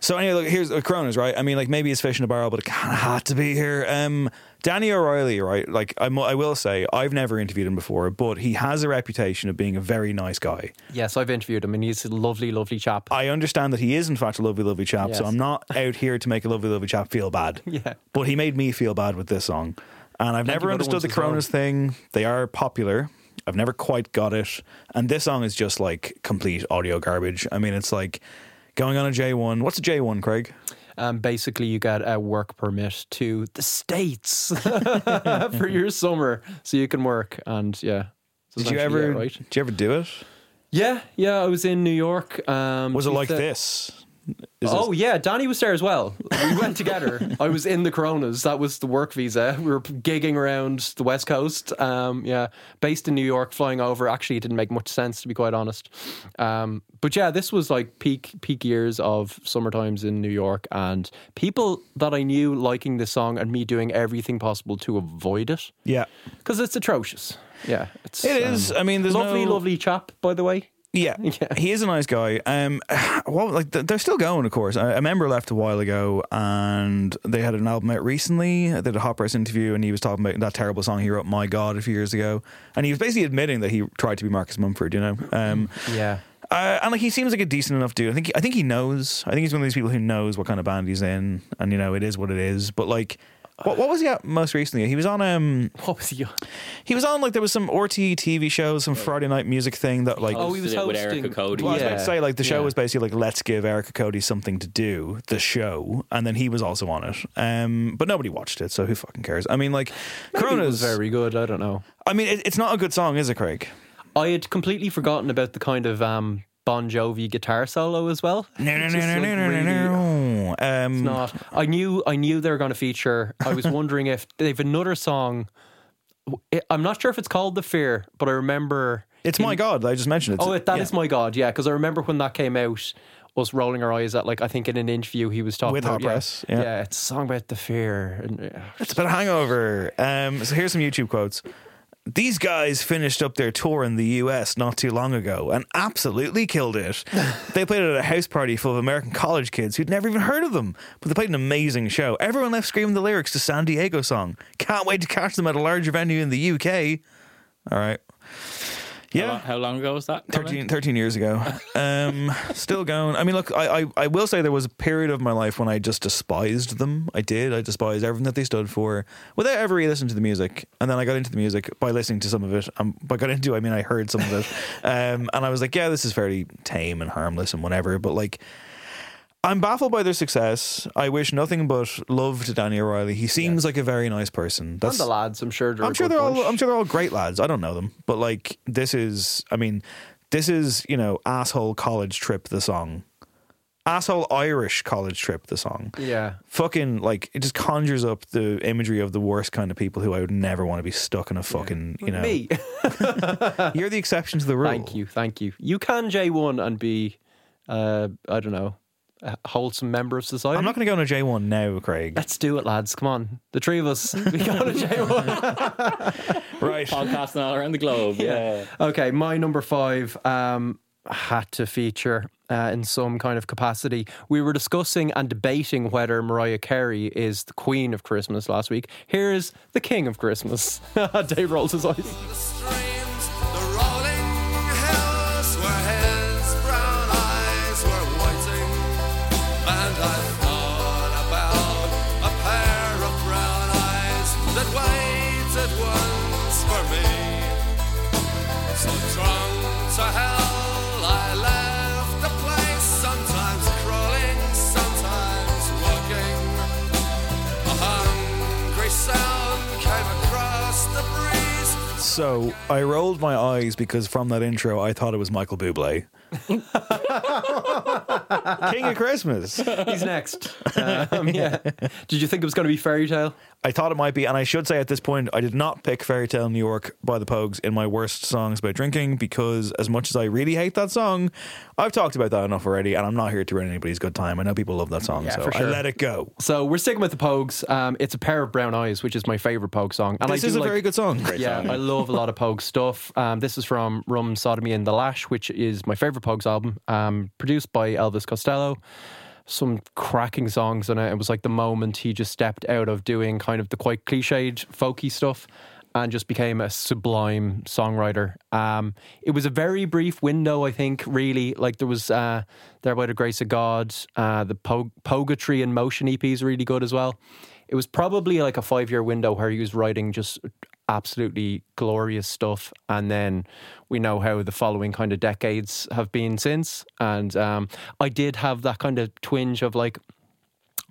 so anyway, look, here's uh, Coronas, right? I mean, like maybe it's fish in a barrel, but it kind of had to be here. Um, Danny O'Reilly, right? Like I, mu- I will say, I've never interviewed him before, but he has a reputation of being a very nice guy. Yes, I've interviewed him, and he's a lovely, lovely chap. I understand that he is in fact a lovely, lovely chap. So I'm not *laughs* out here to make a lovely, lovely chap feel bad. Yeah. But he made me feel bad with this song. And I've Plenty never understood the as well. Thing. They are popular. I've never quite got it. And this song is just like complete audio garbage. I mean, it's like going on a J1. What's a J1, Craig? Um, basically, you get a work permit to the States *laughs* for your summer so you can work. And yeah. Did you ever right? did you ever do it? Yeah, yeah. I was in New York. Um, Was it like this? Is oh yeah, Danny was there as well. We went together. *laughs* I was in the Coronas. That was the work visa. We were gigging around the West Coast. Um, yeah, based in New York, flying over. Actually, it didn't make much sense to be quite honest. Um, but yeah, this was like peak peak years of summer times in New York, and people that I knew liking this song and me doing everything possible to avoid it Yeah. because it's atrocious. Yeah, it's It is. um, I mean, there's lovely, no- lovely chap, by the way. *laughs* Yeah, he is a nice guy. Um, *sighs* well, like they're still going, of course. A member left a while ago, and they had an album out recently. They did a Hot Press interview, and he was talking about that terrible song he wrote, "My God," a few years ago, and he was basically admitting that he tried to be Marcus Mumford. You know, um, Yeah. uh, and like he seems like a decent enough dude. I think I think he knows. I think he's one of these people who knows what kind of band he's in, and you know, it is what it is. But like. What, what was he at most recently? He was on um. What was he? On? He was on like there was some RT TV show, some Friday night music thing that like Oh, he was Hosted it with Erica hosting- Cody. well, I was about to say, like, the show Yeah. was basically like, let's give Erica Cody something to do, the show, and then he was also on it. Um, but nobody watched it, so who fucking cares? I mean, like, Maybe it Corona's was very good. I don't know. I mean, it, it's not a good song, is it, Craig? I had completely forgotten about the kind of um, Bon Jovi guitar solo as well. No, no, *laughs* no, no, like, no, no, really- no. Um, It's not. I knew. I knew they were going to feature. I was *laughs* wondering if they've another song. I'm not sure if it's called "The Fear," but I remember. It's in- my God. I just mentioned it. Oh, that Yeah. is my God. Yeah, because I remember when that came out. Us rolling our eyes at like I think in an interview he was talking With about Hot yeah, Press, yeah. yeah, it's a song about the fear. And, yeah. It's about a hangover. Um, so here's some YouTube quotes. These guys finished up their tour in the US not too long ago and absolutely killed it. *laughs* they played at a house party full of American college kids who'd never even heard of them, but they played an amazing show. Everyone left screaming the lyrics to San Diego song. Can't wait to catch them at a larger venue in the UK. All right. How, Yeah. long, how long ago was that? Colin? 13, 13 years ago. Um, *laughs* still going. I mean, look, I, I, I will say there was a period of my life when I just despised them. I did. I despised everything that they stood for without ever really listening to the music. And then I got into the music by listening to some of it. Um, by got into, I mean, I heard some of it. *laughs* Um, and I was like, yeah, this is fairly tame and harmless and whatever. But like, I'm baffled by their success. I wish nothing but love to Danny O'Reilly. He seems like a very nice person. That's and the lads, I'm sure. They're I'm sure they're all. I'm sure they're all great lads. I don't know them, but like this is. I mean, this is you know asshole college trip the song, asshole Irish college trip the song. Yeah. Fucking like it just conjures up the imagery of the worst kind of people who I would never want to be stuck in a fucking you know. Me. *laughs* You're the exception to the *laughs* rule. Thank you, thank you. You can J one and be, uh, I don't know, wholesome member of society. I'm not going to go on a J one now, Craig. Let's do it, lads. Come on, the three of us. *laughs* We go on a J one. *laughs* right. Podcasting all around the globe. Yeah. Okay, my number five um, had to feature uh, in some kind of capacity. We were discussing and debating whether Mariah Carey is the queen of Christmas last week. Here is the king of Christmas. *laughs* Dave rolls his eyes. So I rolled my eyes because from that intro I thought it was Michael Bublé. *laughs* King of Christmas. He's next. *laughs* Um, yeah. Did you think it was going to be Fairy Tale? I thought it might be, and I should say at this point, I did not pick Fairy Tale New York by the Pogues in my worst songs about drinking because, as much as I really hate that song, I've talked about that enough already, and I'm not here to ruin anybody's good time. I know people love that song, Yeah, so sure. I let it go. So we're sticking with the Pogues. Um, it's a pair of brown eyes, which is my favorite Pogue song. And this I is a like- very good song. yeah, I love a lot of Pogue stuff. Um, this is from Rum Sodomy and the Lash, which is my favorite Pogues album, um, produced by Elvis Costello. Some cracking songs on it. It was like the moment he just stepped out of doing kind of the quite cliched folky stuff and just became a sublime songwriter. Um, it was a very brief window, I think. Really, like there was uh, there by the grace of God. Uh, the po- Poguetry and Motion EP is really good as well. It was probably like a five year window where he was writing just absolutely glorious stuff. And then we know how the following kind of decades have been since. And um, I did have that kind of twinge of like,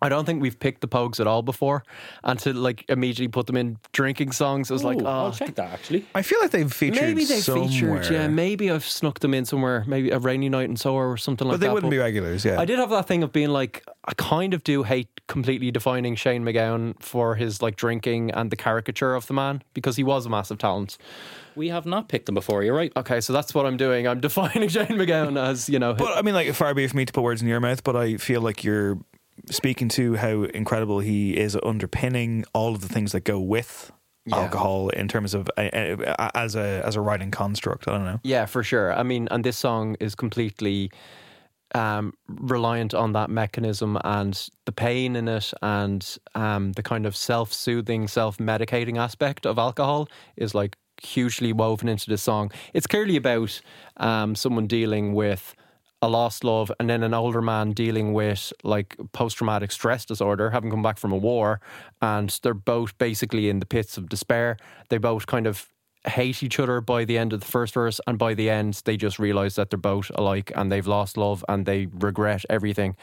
I don't think we've picked the Pogues at all before, and to like immediately put them in drinking songs, it was like, oh, I'll ah. check that actually. I feel like they've featured maybe they somewhere. featured, yeah, maybe I've snuck them in somewhere, maybe a rainy night in Soho or something like that. but they that. wouldn't be regulars, yeah. I did have that thing of being like, I kind of do hate completely defining Shane MacGowan for his like drinking and the caricature of the man because he was a massive talent. We have not picked them before. You're right. Okay, so that's what I'm doing. I'm *laughs* defining Shane MacGowan as you know. But I mean, like, far be it for me to put words in your mouth, but I feel like you're speaking to how incredible he is at underpinning all of the things that go with alcohol in terms of uh, uh, as a as a writing construct. I don't know. Yeah, for sure. I mean, and this song is completely um, reliant on that mechanism and the pain in it, and um, the kind of self-soothing, self-medicating aspect of alcohol is like hugely woven into this song. It's clearly about um, someone dealing with a lost love and then an older man dealing with like post traumatic stress disorder, having come back from a war, and they're both basically in the pits of despair. They both kind of hate each other by the end of the first verse, and by the end, they just realize that they're both alike and they've lost love and they regret everything.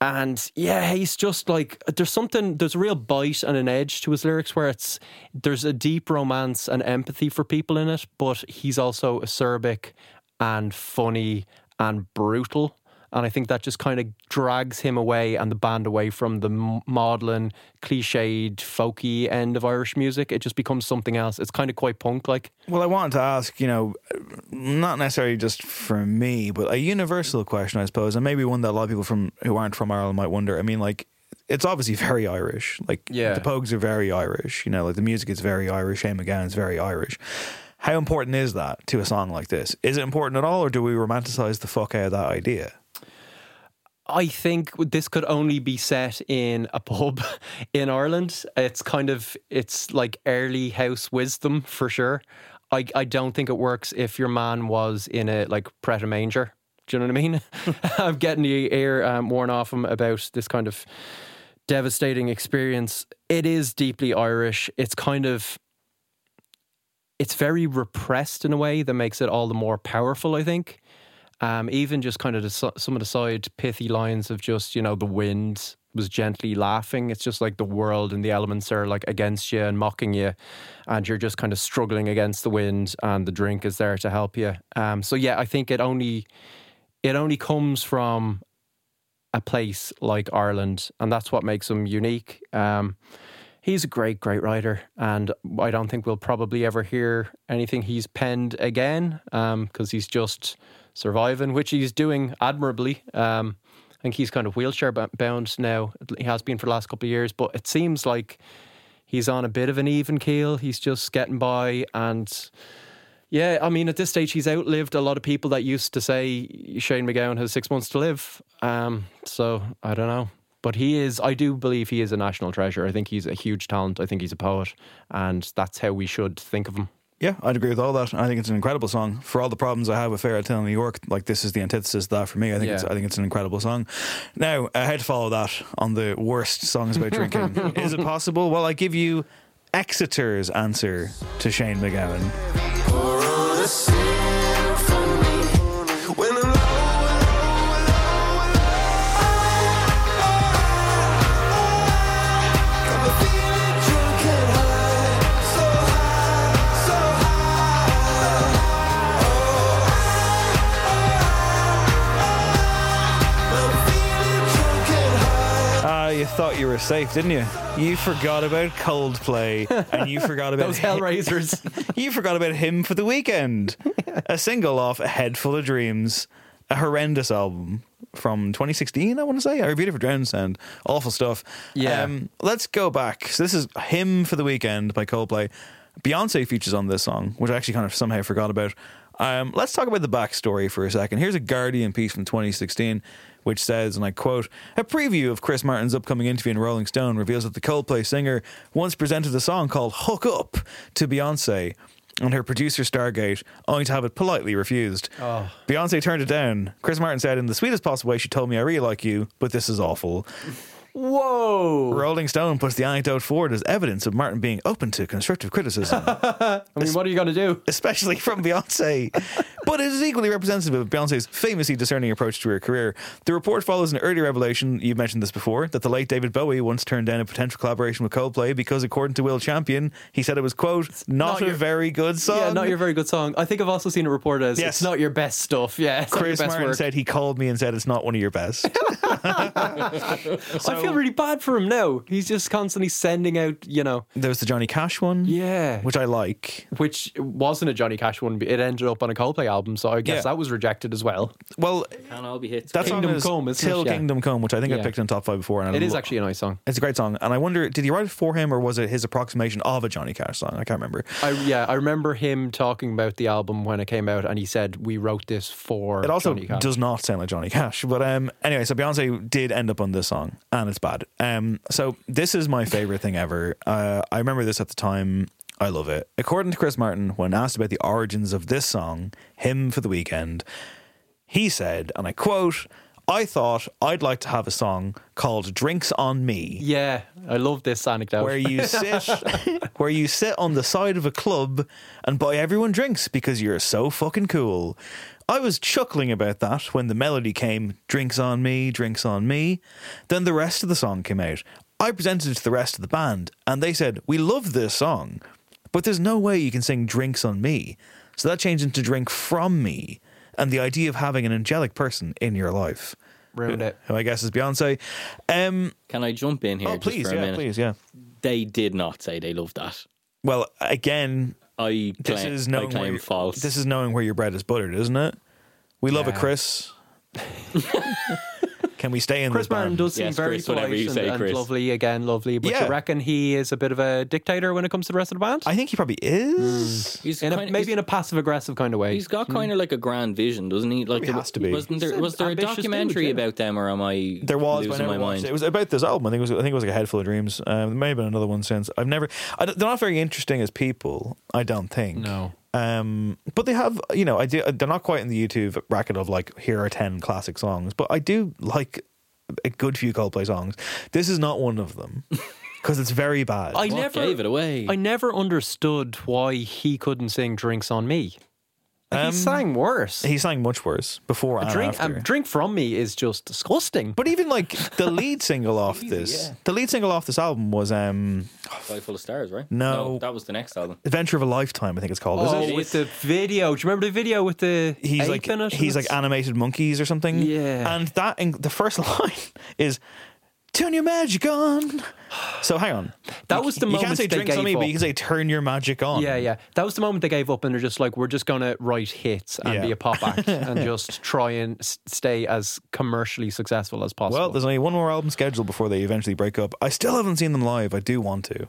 And yeah, he's just like there's something there's a real bite and an edge to his lyrics where it's there's a deep romance and empathy for people in it, but he's also acerbic and funny and brutal. And I think that just kind of drags him away and the band away from the maudlin, cliched, folky end of Irish music. It just becomes something else. It's kind of quite punk like. Well, I wanted to ask, you know, not necessarily just for me, but a universal question, I suppose, and maybe one that a lot of people from who aren't from Ireland might wonder. I mean, like, it's obviously very Irish. Like, Yeah. the Pogues are very Irish. You know, like the music is very Irish. Shane MacGowan's very Irish. How important is that to a song like this? Is it important at all, or do we romanticize the fuck out of that idea? I think this could only be set in a pub *laughs* in Ireland. It's kind of it's like early house wisdom for sure. I I don't think it works if your man was in a like Pret a Manger. Do you know what I mean? *laughs* *laughs* I'm getting the ear um, worn off him about this kind of devastating experience. It is deeply Irish. It's kind of it's very repressed in a way that makes it all the more powerful. I think. Um, even just kind of the, some of the side pithy lines of just you know the wind was gently laughing. It's just like the world and the elements are like against you and mocking you, and you're just kind of struggling against the wind, and the drink is there to help you. Um, so yeah, I think it only it only comes from a place like Ireland, and that's what makes them unique. Um, he's a great, great writer, and I don't think we'll probably ever hear anything he's penned again because he's just surviving, which he's doing admirably. Um, I think he's kind of wheelchair bound now. He has been for the last couple of years, but it seems like he's on a bit of an even keel. He's just getting by and. Yeah, I mean, at this stage, he's outlived a lot of people that used to say Shane MacGowan has six months to live. Um, so I don't know. But he is, I do believe he is a national treasure. I think he's a huge talent. I think he's a poet. And that's how we should think of him. Yeah, I'd agree with all that. I think it's an incredible song. For all the problems I have with Fairy Tale New York, like this is the antithesis of that for me. I think it's I think it's an incredible song. Now, uh, how to follow that on the worst songs about drinking? *laughs* is it possible? Well, I give you Exeter's answer to Shane MacGowan. You thought you were safe, didn't you? You forgot about Coldplay *laughs* and you forgot about Those Hellraisers. *laughs* you forgot about Hymn for the Weekend. *laughs* A single off A Head Full of Dreams, a horrendous album from 2016, I want to say. I Beautiful Drown Sound. Awful stuff. Yeah. Um, let's go back. So this is Hymn for the Weekend by Coldplay. Beyonce features on this song, which I actually kind of somehow forgot about. Um, let's talk about the backstory for a second. Here's a Guardian piece from 2016, which says, and I quote, a preview of Chris Martin's upcoming interview in Rolling Stone reveals that the Coldplay singer once presented a song called Hook Up to Beyonce and her producer Stargate, only to have it politely refused. Oh. Beyonce turned it down. Chris Martin said, in the sweetest possible way, she told me I really like you, but this is awful. Whoa. Rolling Stone puts the anecdote forward as evidence of Martin being open to constructive criticism. *laughs* I mean, what are you going to do? Especially from Beyonce. but it is equally representative of Beyonce's famously discerning approach to her career. The report follows an earlier revelation, you've mentioned this before, that the late David Bowie once turned down a potential collaboration with Coldplay because, according to Will Champion, he said it was, quote, not, not a your- very good song. Yeah, not your very good song. I think I've also seen a report as Yes. it's not your best stuff. Yeah, Chris not your best Martin work. said he called me and said it's not one of your best. *laughs* *laughs* I feel really bad for him now. He's just constantly sending out, you know, there was the Johnny Cash one, yeah, which I like. which wasn't a Johnny Cash one. but It ended up on a Coldplay album, so I guess Yeah. that was rejected as well. Well, Can all be hits. that song Kingdom is Come, isn't it? Till Yeah. Kingdom Come, which I think I picked in top five before. And I It is lo- actually a nice song. It's a great song, and I wonder, did he write it for him, or was it his approximation of a Johnny Cash song? I can't remember. I, yeah, I remember him talking about the album when it came out, and he said we wrote this for It also Johnny Cash. does not sound like Johnny Cash, but um, anyway, so Beyonce did end up on this song, and it's bad. Um, so this is my favorite thing ever. Uh, I remember this at the time. I love it. According to Chris Martin, when asked about the origins of this song, Hymn for the Weekend," he said, and I quote. I thought I'd like to have a song called "Drinks on Me," Yeah, I love this anecdote. where you *laughs* sit where you sit on the side of a club and buy everyone drinks because you're so fucking cool. I was chuckling about that when the melody came, drinks on me, drinks on me. Then the rest of the song came out. I presented it to the rest of the band and they said, "We love this song, but there's no way you can sing drinks on me." So that changed into drink from me and the idea of having an angelic person in your life. Ruined it. Who I guess is Beyonce. Um, Can I jump in here? oh, just please, for a yeah, minute? please, yeah. They did not say they loved that. Well, again, I This claim, is I knowing claim where, false. This is knowing where your bread is buttered, isn't it? We love it, Chris. *laughs* Can we stay in Chris this band? Martin does seem Yes, very Chris, whatever polite you and, say, and Chris. lovely again, lovely. But Yeah. you reckon he is a bit of a dictator when it comes to the rest of the band? I think he probably is. He's in a, kind maybe in a passive aggressive kind of way. He's got kind of like a grand vision, doesn't he? Like, He has to be. Wasn't there? Was there a ambitious dude, documentary about them, or am I? There was, losing my watched mind. it. It was about this album. I think it was. I think it was like a head full of dreams. Um, there may have been another one since. I've never. I, they're not very interesting as people. I don't think. No. Um, but they have. You know, I do. They're not quite in the YouTube bracket of like here are ten classic songs. But I do like a good few Coldplay songs. This is not one of them *laughs* because it's very bad. I What never gave it away? I never understood why he couldn't sing "Drinks on Me." Like, Um, he sang worse. he sang much worse before and drink, after. um, drink from me is just disgusting. But even like the lead *laughs* single off this, yeah. the lead single off this album was um, Sky Full of Stars, right? No. that was the next album. "Adventure of a Lifetime." I think it's called. oh, is it? with the video. Do you remember the video with the He's ape like in it? he's like animated monkeys or something. Yeah. and that in, the first *laughs* line is "Turn your magic on." So hang on, That You- was the you can't moment say they drinks on gave me, but up. you can say "Turn your magic on." Yeah, yeah. That was the moment they gave up and they're just like, we're just going to write hits and Yeah. be a pop act *laughs* and just try and s- stay as commercially successful as possible. Well, there's only one more album scheduled before they eventually break up. I still haven't seen them live. I do want to.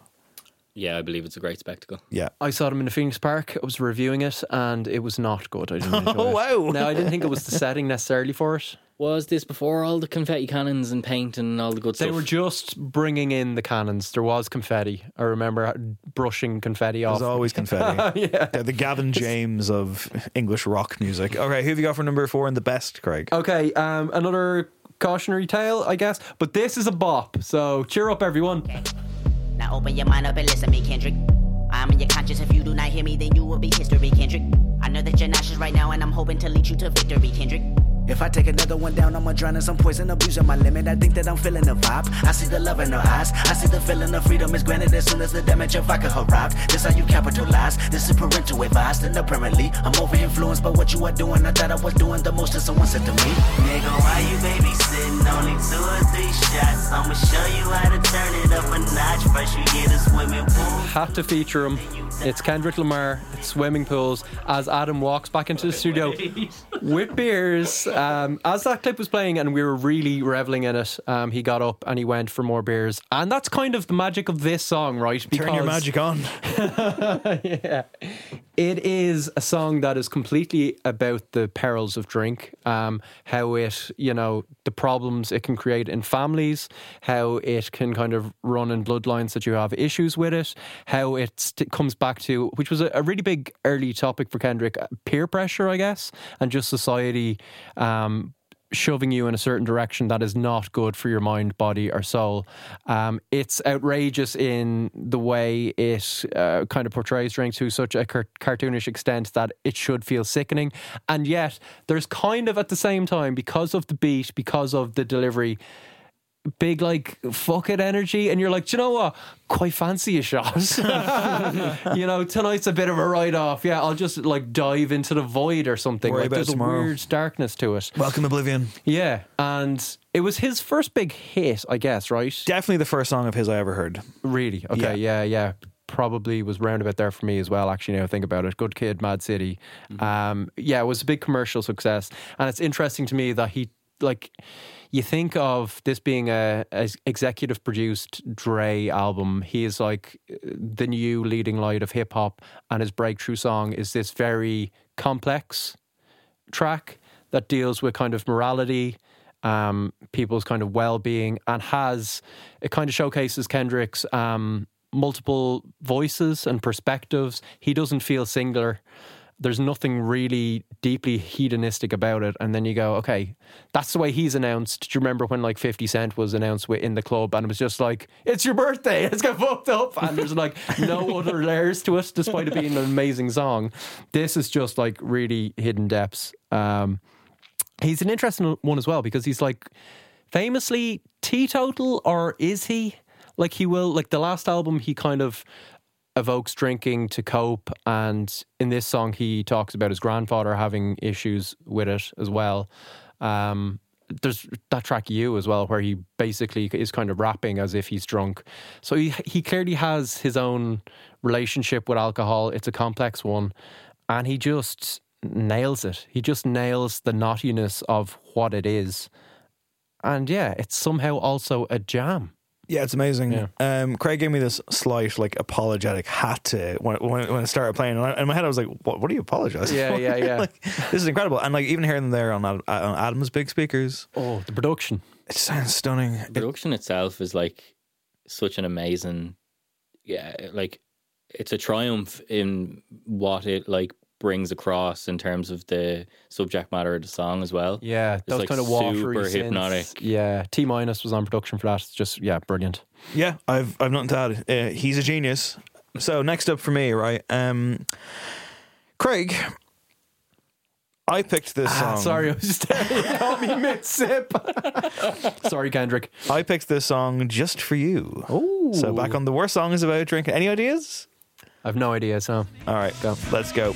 Yeah, I believe it's a great spectacle. Yeah. I saw them in the Phoenix Park. I was reviewing it and it was not good. I didn't *laughs* enjoy Oh, it. wow. No, I didn't think it was the setting necessarily for it. Was this before all the confetti cannons and paint and all the good They stuff? They were just bringing in the cannons. There was confetti. I remember brushing confetti off. There's always confetti. *laughs* yeah. They're the Gavin James of English rock music. Okay, who have you got for number four and the best, Craig? Okay, um, another cautionary tale, I guess. But this is a bop. So cheer up, everyone. Now open your mind up and listen to me, Kendrick. I'm in your conscience. If you do not hear me, then you will be history, Kendrick. I know that you're nauseous right now, and I'm hoping to lead you to victory, Kendrick. If I take another one down, I'ma drown in some poison, abuse on my limit. I think that I'm feeling the vibe. I see the love in her eyes. I see the feeling of freedom is granted as soon as the damage of vodka arrived. This how you capitalize. This is parental advice, and apparently I'm over influenced by what you are doing. I thought I was doing the most, and someone said to me, Nigga, why you babysitting? Only two or three shots. I'ma show you how to turn it up a notch. First you get a swimming pool. Have to feature him. It's Kendrick Lamar. It's swimming pools. As Adam walks back into the studio *laughs* with beers. Um, as that clip was playing and we were really reveling in it, um, he got up and he went for more beers. And that's kind of the magic of this song, right? Turn your magic on. *laughs* yeah. It is a song that is completely about the perils of drink, um, how it, you know, the problems it can create in families, how it can kind of run in bloodlines that you have issues with it, how it st- comes back to, which was a, a really big early topic for Kendrick, uh, peer pressure, I guess, and just society. Um, shoving you in a certain direction that is not good for your mind, body, or soul. Um, it's outrageous in the way it uh, kind of portrays drink to such a car- cartoonish extent that it should feel sickening. And yet, there's kind of at the same time, because of the beat, because of the delivery, big like fuck it energy and you're like Do you know what quite fancy a shot *laughs* you know tonight's a bit of a write-off yeah I'll just like dive into the void or something Worry like there's tomorrow. a weird darkness to it Welcome Oblivion. yeah and it was his first big hit I guess right Definitely the first song of his I ever heard. really okay yeah yeah, Probably was roundabout there for me as well. Actually, now I think about it, Good Kid, Mad City. Um, yeah, it was a big commercial success, and it's interesting to me that he like you think of this being a, a executive produced Dre album. He is like the new leading light of hip hop, and his breakthrough song is this very complex track that deals with kind of morality, um, people's kind of well being, and has it kind of showcases Kendrick's um, multiple voices and perspectives. He doesn't feel singular. There's nothing really deeply hedonistic about it. And then you go, okay, that's the way he's announced. Do you remember when like 50 Cent was announced in the club and it was just like, it's your birthday, *laughs* let's get fucked up. And there's like no *laughs* other layers to it, despite it being an amazing song. This is just like really hidden depths. Um, he's an interesting one as well because he's like famously teetotal, or is he? Like he will, like the last album, he kind of evokes drinking to cope, and in this song, he talks about his grandfather having issues with it as well. Um, there's that track "You" as well, where he basically is kind of rapping as if he's drunk. So he he clearly has his own relationship with alcohol. It's a complex one, and he just nails it. He just nails the knottiness of what it is, and yeah, it's somehow also a jam. Yeah, it's amazing. Yeah. Um, Craig gave me this slight, like, apologetic hat to when, when, when it started playing. And I, in my head, I was like, what, what are you apologizing Yeah, for? yeah, yeah. *laughs* like, this is incredible. And, like, even hearing them there on, on Adam's big speakers, Oh, the production. it sounds stunning. The production itself is like such an amazing, yeah, like it's a triumph in what it like brings across in terms of the subject matter of the song as well. Yeah, It's those like kind of watery super synths. hypnotic. Yeah, T minus was on production for that. It's just yeah, brilliant. Yeah, I've I've nothing to add. Uh, he's a genius. So next up for me, right? Um, Craig, I picked this Ah, song. sorry, I was just *laughs* you caught me mid sip. *laughs* sorry, Kendrick. I picked this song just for you. Oh, so back on the worst songs about drinking. Any ideas? I've no idea. So All right, go. Let's go.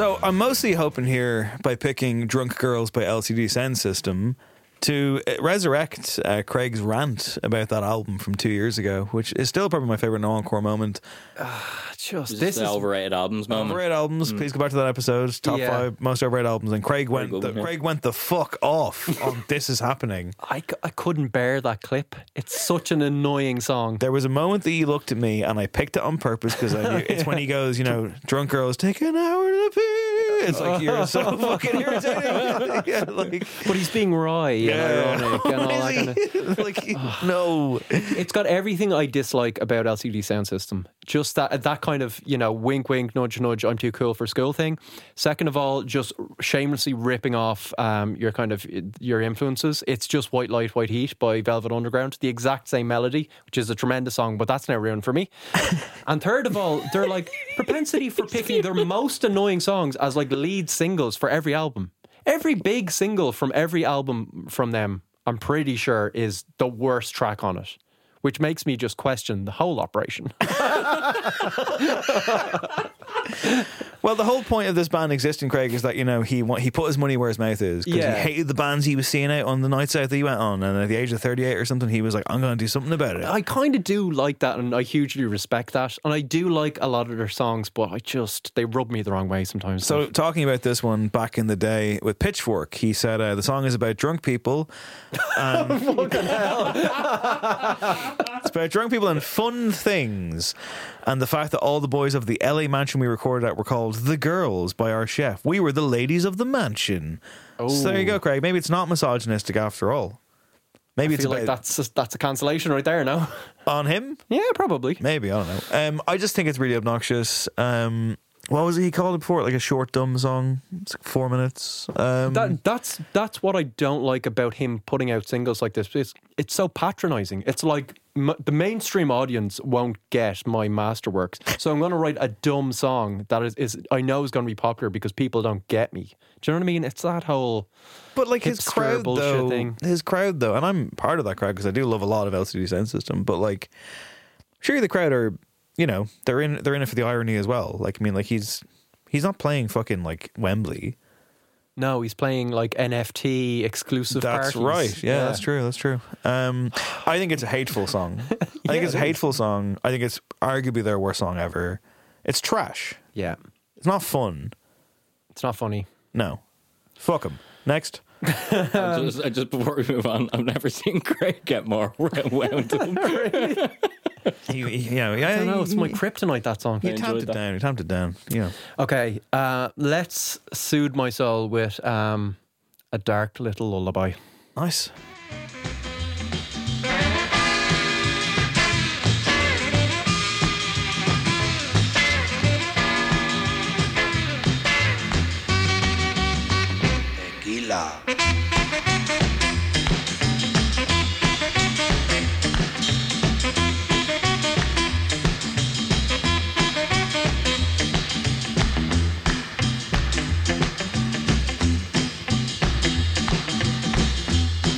So I'm mostly hoping here by picking "Drunk Girls" by LCD Soundsystem to uh, resurrect uh, Craig's rant about that album from two years ago, which is still probably my favorite no encore moment. just This this the is overrated albums moment. Overrated albums. Please go back to that episode. Top Yeah. five most overrated albums. And Craig went. The, one, yeah. Craig went the fuck off on *laughs* "This Is Happening." I, I couldn't bear that clip. It's such an annoying song. There was a moment that he looked at me, and I picked it on purpose because I knew it's when he *laughs* goes, you know, drunk girls take an hour to pee. It's like you're *laughs* so fucking irritating. *laughs* yeah, like, But he's being wry and ironic and all that kind of. *laughs* like no. *sighs* It's got everything I dislike about LCD Soundsystem. Just that that kind of you know wink wink nudge nudge I'm too cool for school thing. Second of all, just shamelessly ripping off um, your kind of your influences. It's just White Light White Heat by Velvet Underground, the exact same melody, which is a tremendous song, but that's now ruined for me. and third of all, they're like propensity for picking their most annoying songs as like lead singles for every album. Every big single from every album from them, I'm pretty sure, is the worst track on it, which makes me just question the whole operation. *laughs* *laughs* Well, the whole point of this band existing, Craig, is that you know he he put his money where his mouth is because Yeah. he hated the bands he was seeing out on the nights out that he went on, and at the age of thirty eight or something, he was like, "I'm going to do something about it." I kind of do like that, and I hugely respect that, and I do like a lot of their songs, but I just they rub me the wrong way sometimes. So, talking about this one back in the day with Pitchfork, he said uh, the song is about drunk people. And *laughs* *laughs* it's about drunk people and fun things. And the fact that all the boys of the LA mansion we recorded at were called The Girls by our chef. We were the ladies of the mansion. Oh. So there you go, Craig. Maybe it's not misogynistic after all. Maybe I it's like that's a, that's a cancellation right there. No, on him. Yeah, probably. Maybe I don't know. Um, I just think it's really obnoxious. Um, what was it he called it before? Like a short dumb song. It's like four minutes. Um, that that's that's what I don't like about him putting out singles like this. It's it's so patronizing. It's like m- the mainstream audience won't get my masterworks, so I'm going to write a dumb song that is, is I know is going to be popular because people don't get me. Do you know what I mean? It's that whole But like his crowd though, thing. his crowd though, and I'm part of that crowd because I do love a lot of LCD Soundsystem. But like, sure, the crowd are, you know, they're in they're in it for the irony as well. Like, I mean, like he's he's not playing fucking like Wembley. No, he's playing like NFT exclusive. That's parties. right. Yeah, that's true. That's true. Um, I think it's a hateful song. *laughs* I think it's a hateful song. I think it's arguably their worst song ever. It's trash. Yeah, It's not fun. it's not funny. No. Fuck him. Next. *laughs* I just, just before we move on, I've never seen Craig get more *laughs* wound up. *laughs* You, you know, I don't know. It's my kryptonite. That song. You tamped it down. You tamped it down. Yeah. Okay, uh, let's soothe my soul with um, a dark little lullaby. Nice. Tequila.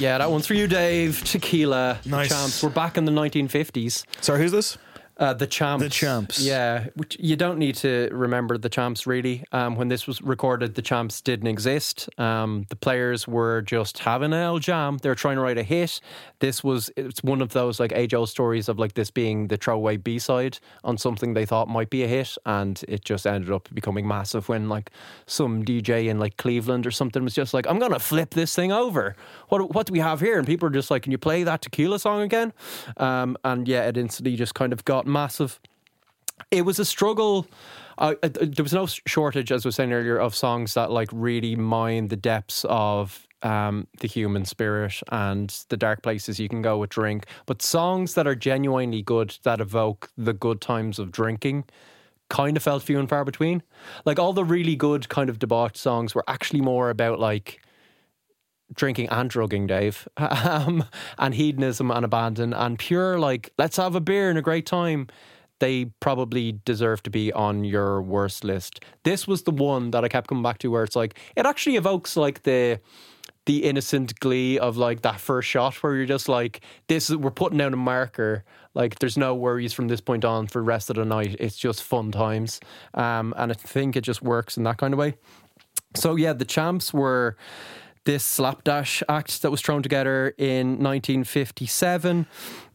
Yeah, that one's for you, Dave. Tequila. Nice. Champs. We're back in the 1950s. Sorry, who's this? Uh, the Champs. The Champs. Yeah, which you don't need to remember the Champs really. Um, when this was recorded, the Champs didn't exist. Um, the players were just having an old jam. They were trying to write a hit. This was it's one of those like age old stories of like this being the throwaway B side on something they thought might be a hit, and it just ended up becoming massive when like some DJ in like Cleveland or something was just like, "I'm gonna flip this thing over. What what do we have here?" And people are just like, "Can you play that Tequila song again?" Um, and yeah, it instantly just kind of got massive. It was a struggle. Uh, there was no shortage, as I was saying earlier, of songs that like really mine the depths of um, the human spirit and the dark places you can go with drink. But songs that are genuinely good, that evoke the good times of drinking, kind of felt few and far between. Like all the really good kind of debauched songs were actually more about like drinking and drugging, Dave, *laughs* um, and hedonism and abandon and pure like let's have a beer and a great time. They probably deserve to be on your worst list. This was the one that I kept coming back to, where it's like it actually evokes like the the innocent glee of like that first shot, where you're just like, this is we're putting down a marker. Like there's no worries from this point on for the rest of the night. It's just fun times, um, and I think it just works in that kind of way. So yeah, the champs were this slapdash act that was thrown together in 1957.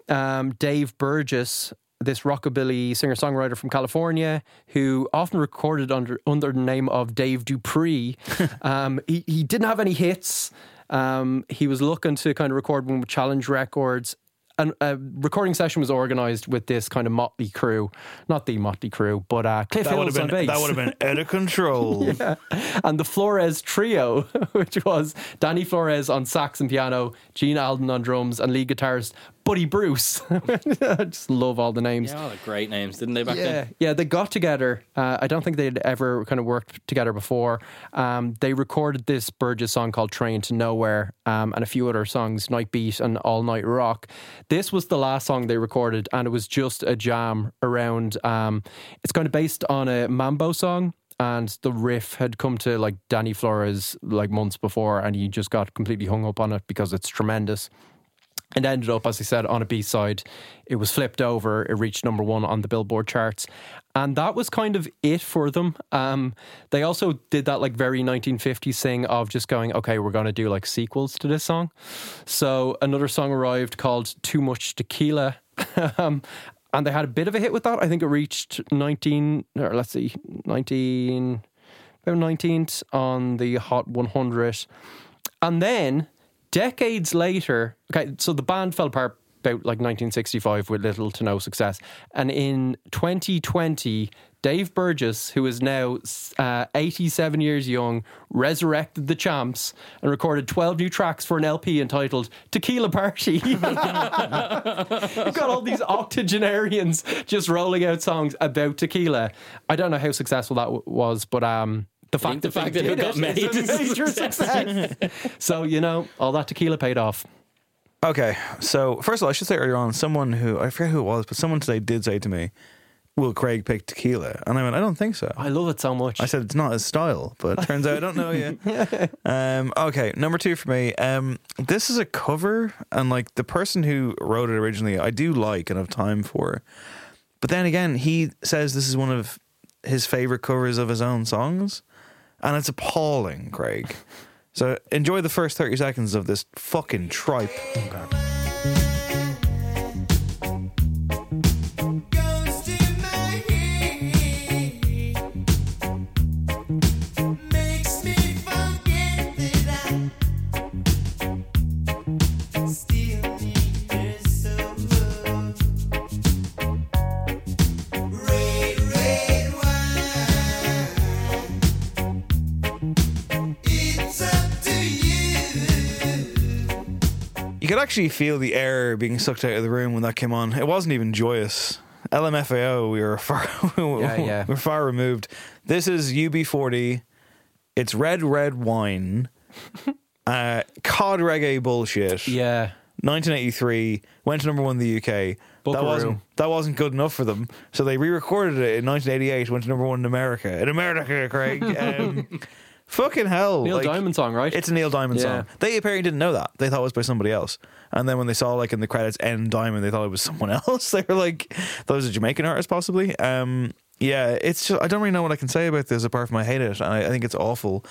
Um, Dave Burgess, this rockabilly singer songwriter from California, who often recorded under under the name of Dave Dupree, *laughs* um, he he didn't have any hits. Um, he was looking to kind of record one with Challenge Records. An, a recording session was organised with this kind of motley crew, not the motley crew, but uh, Cliff That Hills have on been bass. that would have been *laughs* out of control. Yeah. And the Flores trio, *laughs* which was Danny Flores on sax and piano, Gene Alden on drums, and lead guitarist Buddy Bruce. *laughs* I just love all the names. Yeah, all the great names, didn't they back yeah, then? yeah, they got together. Uh, I don't think they'd ever kind of worked together before. Um, they recorded this Burgess song called "Train to Nowhere" um, and a few other songs, "Night Beat" and "All Night Rock." This was the last song they recorded, and it was just a jam around. Um, it's kind of based on a Mambo song. And the riff had come to like Danny Flores like months before, and he just got completely hung up on it because it's tremendous. It ended up, as I said, on a B side. It was flipped over. It reached number one on the Billboard charts. And that was kind of it for them. Um, they also did that like very 1950s thing of just going, okay, we're going to do like sequels to this song. So another song arrived called Too Much Tequila. *laughs* um, and they had a bit of a hit with that. I think it reached 19, or let's see, 19, about 19th on the Hot 100. And then decades later, okay, so the band fell apart about like 1965 with little to no success. And in 2020, Dave Burgess, who is now uh, 87 years young, resurrected the champs and recorded 12 new tracks for an LP entitled Tequila Party. *laughs* You've got all these octogenarians just rolling out songs about tequila. I don't know how successful that w- was, but um, the fact, the that, fact that it did got is made a is a major success. *laughs* success. so, you know, all that tequila paid off. Okay, so first of all, I should say earlier on, someone who I forget who it was, but someone today did say to me, "Will Craig pick tequila?" And I went, "I don't think so." I love it so much. I said it's not his style, but it turns out I don't know you. *laughs* um, okay, number two for me. Um, this is a cover, and like the person who wrote it originally, I do like and have time for. But then again, he says this is one of his favorite covers of his own songs, and it's appalling, Craig. So enjoy the first thirty seconds of this fucking tripe. You could actually feel the air being sucked out of the room when that came on. It wasn't even joyous. LMFAO, we were far, *laughs* Yeah, yeah. we're far removed. This is UB40. It's red, red wine. *laughs* uh, cod reggae bullshit. Yeah. 1983 went to number one in the UK. That wasn't that wasn't good enough for them, so they re-recorded it in 1988. Went to number one in America. In America, Craig. *laughs* Um, fucking hell! Neil Diamond song, right? It's a Neil Diamond Yeah. song. They apparently didn't know that. They thought it was by somebody else. And then when they saw like in the credits N Diamond, they thought it was someone *laughs* else. They were like, that was a Jamaican artist possibly. Um, yeah, it's just I don't really know what I can say about this apart from I hate it. And I, I think it's awful.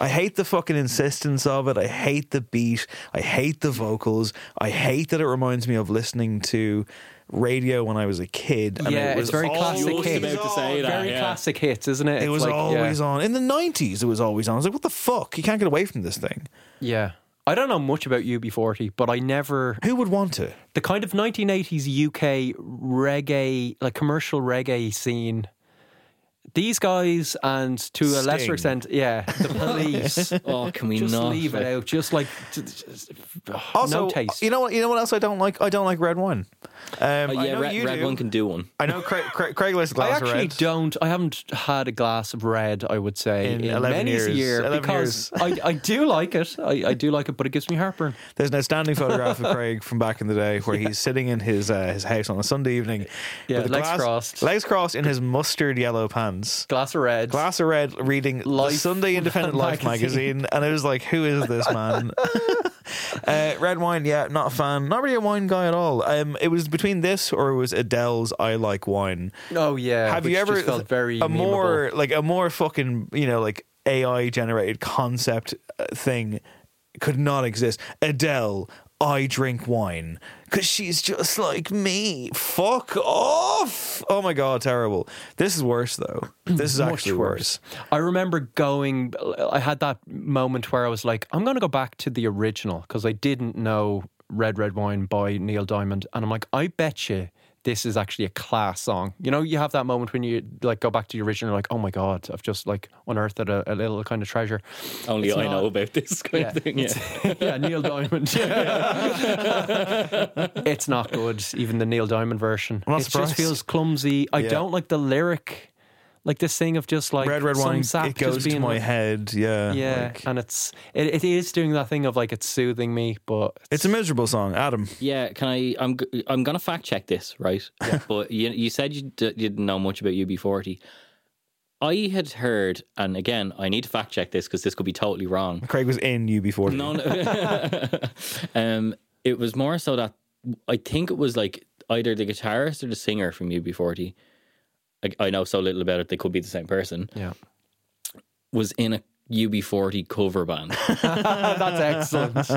I hate the fucking insistence of it. I hate the beat. I hate the vocals. I hate that it reminds me of listening to radio when I was a kid. And yeah, it was it's very classic hits. say that, very yeah. classic hits, isn't it? It was like, always yeah. on. In the 90s, it was always on. I was like, what the fuck? You can't get away from this thing. Yeah. I don't know much about UB40, but I never. Who would want to? The kind of 1980s UK reggae, like commercial reggae scene. These guys, and to a lesser extent, yeah, the *laughs* police. Oh, can we just not? leave it out? Just like t- t- t- Also, no taste. you know what? You know what else I don't like? I don't like red wine. Um, Oh, I yeah, know red, you red one can do one. I know Craig, Craig, Craig likes a I glass of actually red. don't. I haven't had a glass of red. I would say In in, 11 many years. a year 11 because I, I do like it. I, I do like it, but it gives me heartburn. There's an outstanding photograph of Craig from back in the day where he's sitting in his uh, his house on a Sunday evening, Yeah, with a legs glass- crossed. legs crossed in his mustard yellow pants, Glass of red. glass of red, reading the Sunday *laughs* Independent Life magazine. magazine, and it was like, who is this man? *laughs* uh, red wine, yeah, not a fan, not really a wine guy at all. Um, it was between this or it was Adele's "I Like Wine." Oh yeah. Have you ever felt very a more like a more fucking you know like AI generated concept uh, thing could not exist. Adele, I drink wine because she's just like me. Fuck off! Oh my god, terrible. This is worse though. *clears throat* This is actually worse. worse. I remember going. I had that moment where I was like, I'm going to go back to the original because I didn't know Red Red Wine by Neil Diamond, and I'm like, I bet you this is actually a class song. You know, you have that moment when you like go back to the original, like, oh my god, I've just like unearthed a, a little kind of treasure. Only It's I not- know about this kind of thing. Yeah. *laughs* yeah, Neil Diamond. *laughs* Yeah. it's not good, even the Neil Diamond version. I'm not it surprised. just feels clumsy. I Yeah. don't like the lyric. Like this thing of just like Red Red some Wine, sap it goes just to being my like- head. Yeah. Yeah, like- and it's it, it is doing that thing of like it's soothing me, but it's a miserable song. Adam. Yeah, can I? I'm g- I'm gonna fact check this, right? *laughs* but you you said you, d- you didn't know much about UB40. I had heard, and again, I need to fact check this because this could be totally wrong. Craig was in UB40. No, no. *laughs* um, it was more so that I think it was like either the guitarist or the singer from UB40. I, I know so little about it; they could be the same person. Yeah, was in a UB40 cover band. *laughs* That's excellent.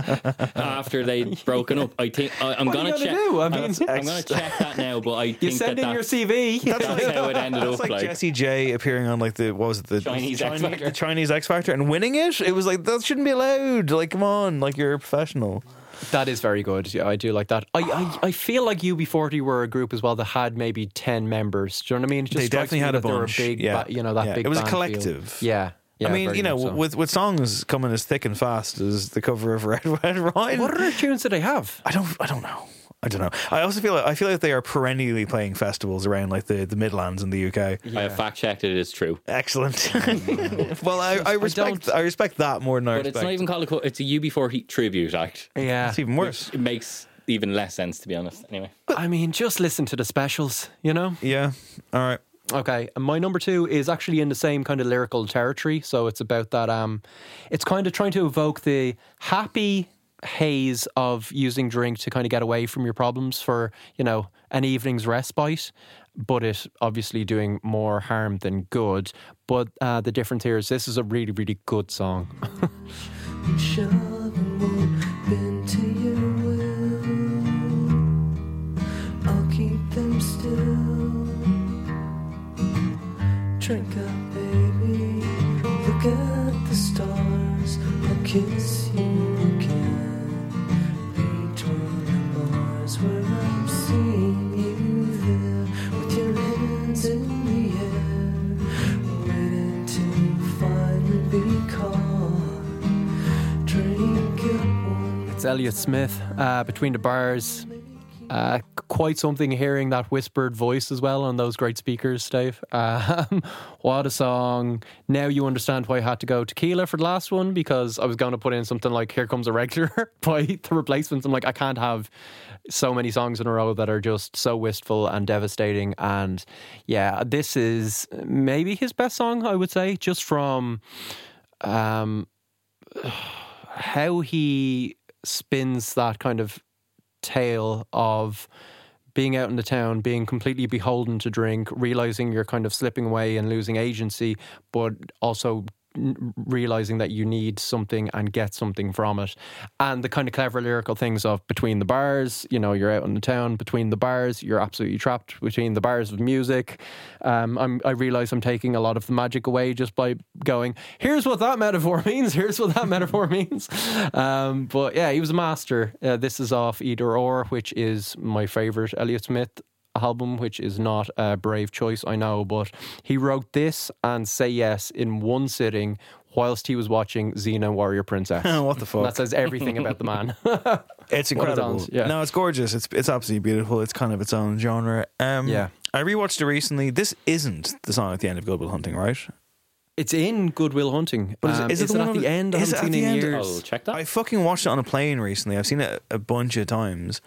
After they'd *laughs* broken up, I think I, I'm gonna check. do? I I'm- mean- I'm, gonna check that now. But I *laughs* think you send that in your that's- CV. That's, how it ended up. like, Like, Jessie J appearing on like the what was it the Chinese X Chinese, Factor. the Chinese X Factor and winning it. It was like that shouldn't be allowed. Like come on, like you're a professional. That is very good. Yeah, I do like that. I, I, I feel like UB40 were a group as well that had maybe 10 members. Do you know what I mean? It just They definitely had a that they were bunch. big, yeah, ba- you know, that Yeah. big It was a collective. Yeah. yeah I mean, you know, so. with with songs coming as thick and fast as the cover of Red *laughs* Red Wine. What other tunes do they have? I don't. I don't know. I don't know. I also feel like I feel like they are perennially playing festivals around like the, the Midlands in the UK. I have fact checked it. It is true. Excellent. *laughs* *laughs* well, I, I respect I, respect that more than I But respect. it's not even called a. co- It's a UB40 tribute act. Yeah. It's even worse. It makes even less sense, to be honest. Anyway, but, I mean, just listen to the specials, you know? Yeah. All right. Okay, and my number two is actually in the same kind of lyrical territory. So it's about that. Um, it's kind of trying to evoke the happy haze of using drink to kind of get away from your problems for you know an evening's respite, but it obviously doing more harm than good. But uh, the difference here is this is a really really good song. Drink up, baby. Look at the stars. I'll kiss It's Elliott Smith uh, between the bars. Uh, quite something hearing that whispered voice as well on those great speakers, Dave. *laughs* Um, what a song. Now you understand why I had to go tequila for the last one because I was going to put in something like Here Comes a Regular *laughs* by the replacements. I'm like, I can't have so many songs in a row that are just so wistful and devastating. And yeah, this is maybe his best song, I would say, just from. Um, *sighs* how he spins that kind of tale of being out in the town, being completely beholden to drink, realizing you're kind of slipping away and losing agency, but also realizing that you need something and get something from it. And the kind of clever lyrical things of between the bars, you know, you're out in the town, between the bars, you're absolutely trapped between the bars of music. Um, I realize I'm taking a lot of the magic away just by going, here's what that metaphor *laughs* means, here's what that metaphor *laughs* means. Um, but yeah, he was a master. Uh, this is off Either Or, which is my favorite Elliott Smith album, which is not a brave choice, I know, but he wrote this and Say Yes in one sitting whilst he was watching Xena Warrior Princess. *laughs* what the fuck? That says everything about the man. *laughs* It's incredible. dance, yeah. No, it's gorgeous. It's it's absolutely beautiful. It's kind of its own genre. Um, Yeah. I rewatched it recently. This isn't the song at the end of Good Will Hunting, right? It's in Good Will Hunting. But is, Um, is it is the it one at on the end? I Is it haven't seen it in years. I'll check that. I fucking watched it on a plane recently. I've seen it a bunch of times.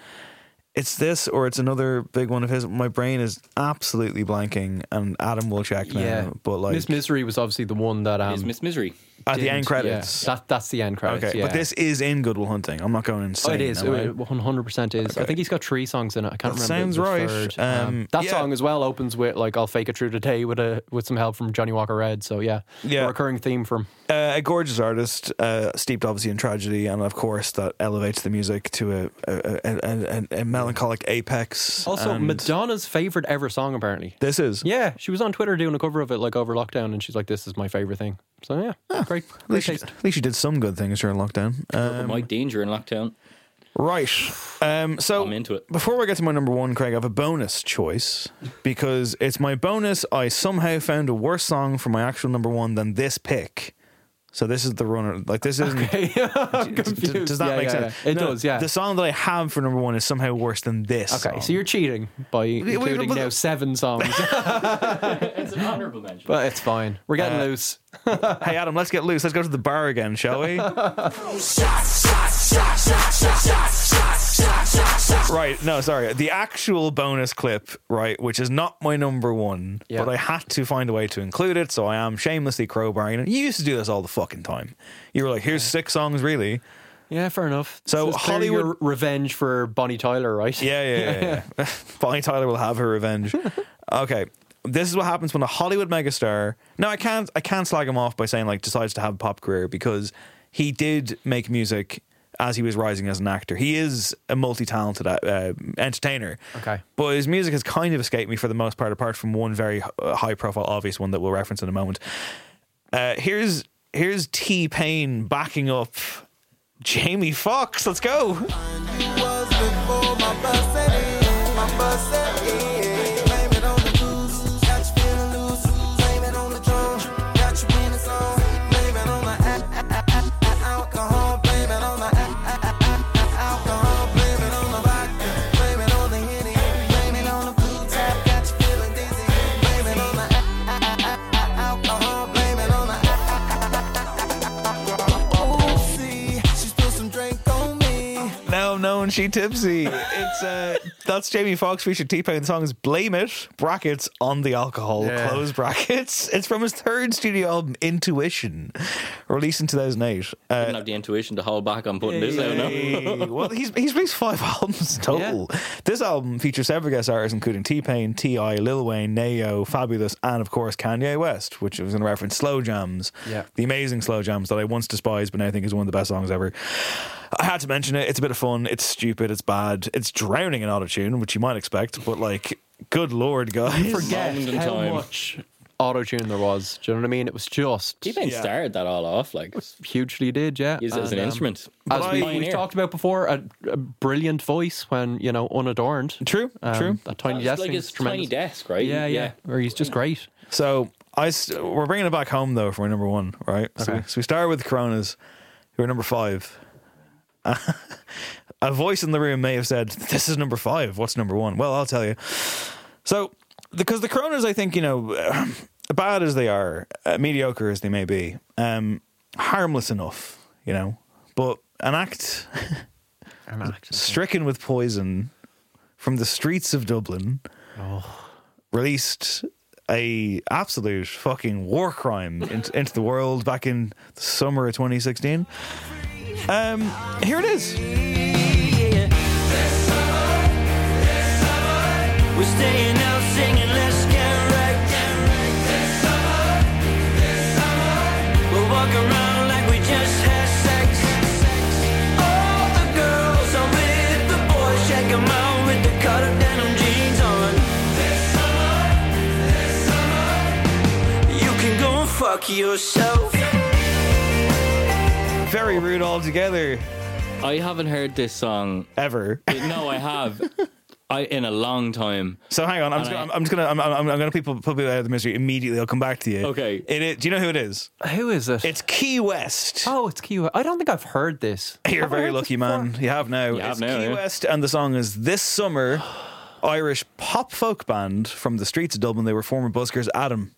It's this or it's another big one of his. My brain is absolutely blanking, and Adam will check now. Yeah, but like Miss Misery was obviously the one that um, Is Miss Misery. At the end credits. Yeah, that, that's the end credits. okay, yeah. but this is in Good Will Hunting. I'm not going Oh, insane. it is. I? It 100% is. I think he's got three songs in it. I can't That remember. sounds right. third. Um, that yeah. song as well opens with like "I'll fake it through Today" with a with some help from Johnnie Walker Red. So yeah, Yeah. a recurring theme from. Uh, a gorgeous artist, uh, steeped obviously in tragedy, and of course that elevates the music to a a, a, a, a melancholic apex. Also, Madonna's favorite ever song apparently. This is Yeah, she was on Twitter doing a cover of it like over lockdown, and she's like, "This is my favorite thing." So yeah, great, At great least, she, taste. at least she did some good things during lockdown. Um, Mike Dean during lockdown. Right. Um, so I'm into it. before we get to my number one, Craig, I have a bonus choice because it's my bonus. I somehow found a worse song for my actual number one than this pick. So this is the runner. Like this isn't. Okay. *laughs* I'm D- confused. Does that Yeah, make yeah, sense? yeah. It does, yeah. The song that I have for number one is somehow worse than this. Okay, song. so you're cheating by wait, including but- now seven songs. *laughs* it's an honourable mention. but it's fine. We're getting Uh, loose. *laughs* hey Adam, let's get loose. Let's go to the bar again, shall we? Right, no, sorry. The actual bonus clip, right, which is not my number one, Yeah. but I had to find a way to include it, so I am shamelessly crowbarring it. You used to do this all the fucking time. You were like, here's six songs, really. Yeah, fair enough. So Hollywood- revenge for Bonnie Tyler, right? Yeah, yeah, yeah. yeah. *laughs* *laughs* Bonnie Tyler will have her revenge. *laughs* Okay. This is what happens when a Hollywood megastar. No, I can't. I can't slag him off by saying like decides to have a pop career because he did make music as he was rising as an actor. He is a multi-talented uh, entertainer. Okay. But his music has kind of escaped me for the most part, apart from one very uh, high-profile, obvious one that we'll reference in a moment. Uh, here's here's T Pain backing up Jamie Foxx. Let's go. Now known she tipsy. It's uh that's Jamie Foxx featured T Pain. The song is Blame It, brackets on the alcohol, Yeah. close brackets. It's from his third studio album, Intuition, released in 2008. Uh, didn't have the intuition to hold back on putting this out. Hey, No? well, he's he's released five *laughs* albums total. This album features several guest artists, including T Pain, T.I., Lil Wayne, Ne-Yo, Fabolous, and of course Kanye West, which was in reference Slow Jamz. Yeah. The amazing Slow Jamz that I once despised, but now I think is one of the best songs ever. I had to mention it. It's a bit of fun. It's stupid. It's bad. It's drowning in auto tune, which you might expect, but like, good lord, guys. Forget Moment how time. much auto tune there was. Do you know what I mean? It was just He Pain Yeah. started that all off. Like, hugely did, yeah. used it as an um, instrument. As we, I- we've talked about before, a, a brilliant voice when you know unadorned. True, Um, true. That tiny It's desk like his tiny desk, right? Yeah, yeah, Or he's just great. So I st- we're bringing it back home though for number one, right? So, Okay. we, so we start with Coronas, who are number five. *laughs* a voice in the room may have said, "This is number five. What's number one?" Well, I'll tell you. So because the Coronas, I think you know, *sighs* bad as they are, uh, mediocre as they may be, um, harmless enough, you know, but an act *laughs* an act stricken with poison from the streets of Dublin released a absolute fucking war crime into, into the world back in the summer of 2016. Um, here it is. We're staying out singing, let's get right. We'll walk around like we just had sex. All the girls are with the boys, check 'em out with the cut up denim jeans on. You can go and fuck yourself. Very rude altogether. I haven't heard this song ever. No, I have. I in a long time. So hang on, I'm just And gonna, I'm just gonna, I'm, I'm, I'm gonna people put people out of the mystery immediately. I'll come back to you. Okay. It is, do you know who it is? Who is it? It's Key West. Oh, it's Key West. I don't think I've heard this. You're Have very heard this lucky, before? man. You have now. You have it's now, Key yeah. West, and the song is "This Summer." *sighs* Irish pop folk band from the streets of Dublin. They were former buskers. Adam.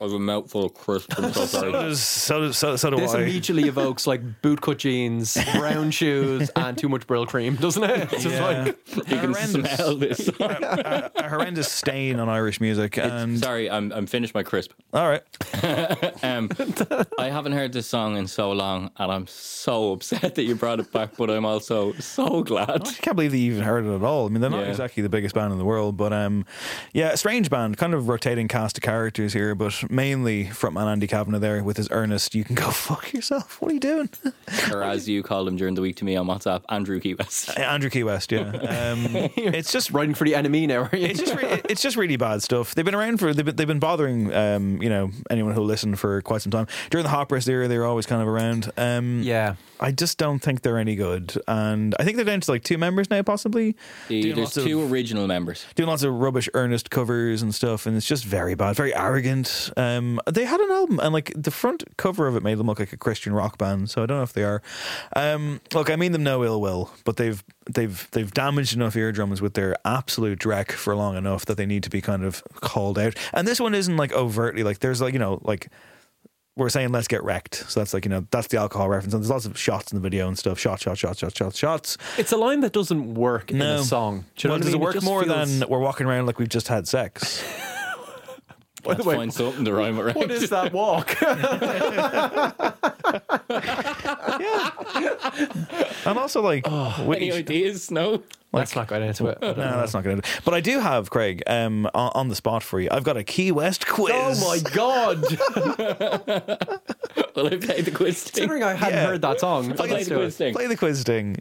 I have a mouthful of crisps. I'm so *laughs* So sorry. does so, does- so, so do This I. immediately evokes like bootcut jeans, brown shoes, *laughs* and too much Brylcreem, doesn't it? It's just Yeah. like you can smell this. a, a horrendous stain on Irish music. And Sorry, I'm I'm finished my crisp. all right, *laughs* Um, I haven't heard this song in so long, and I'm so upset that you brought it back. But I'm also so glad. I can't believe you even heard it at all. I mean, they're not Yeah. exactly the biggest band in the world, but um, yeah, a strange band, kind of rotating cast of characters here, but mainly frontman Andy Kavanagh there with his earnest. You can go *laughs* fuck yourself. What are you doing? *laughs* or as you called him during the week to me on WhatsApp, Andrew Key West. *laughs* Andrew Key West, yeah. Um, it's just writing for the enemy now, are you? it's just re- it's just really bad stuff. They've been around for they've been, they've been bothering um, you know anyone who'll listen for quite some time. During the Hot Press era, they were always kind of around. Um, yeah. I just don't think they're any good. And I think they're down to like two members now, possibly. Doing There's lots of- two original members. doing lots of rubbish earnest covers and stuff and it's just very bad very arrogant um they had an album and like the front cover of it made them look like a christian rock band so i don't know if they are um look i mean them no ill will but they've they've they've damaged enough eardrums with their absolute dreck for long enough that they need to be kind of called out and this one isn't like overtly like there's like you know like we're saying let's get wrecked so that's like you know that's the alcohol reference and there's lots of shots in the video and stuff shots shots shots shots shots shots It's a line that doesn't work in a song. Do you know well, what I does mean? it work just more feels- than we're walking around like we've just had sex? *laughs* Let's way, find something to rhyme around. What is that walk? *laughs* Yeah. And also like, which- Any ideas? No. Let's not get into it. *laughs* no, that's not going to. But I do have Craig um, on, on the spot for you. I've got a Key West quiz. Oh my god! *laughs* Well, I played the quiz thing. Considering I hadn't Yeah. heard that song, Play let's the quiz it. thing. Play the quiz thing.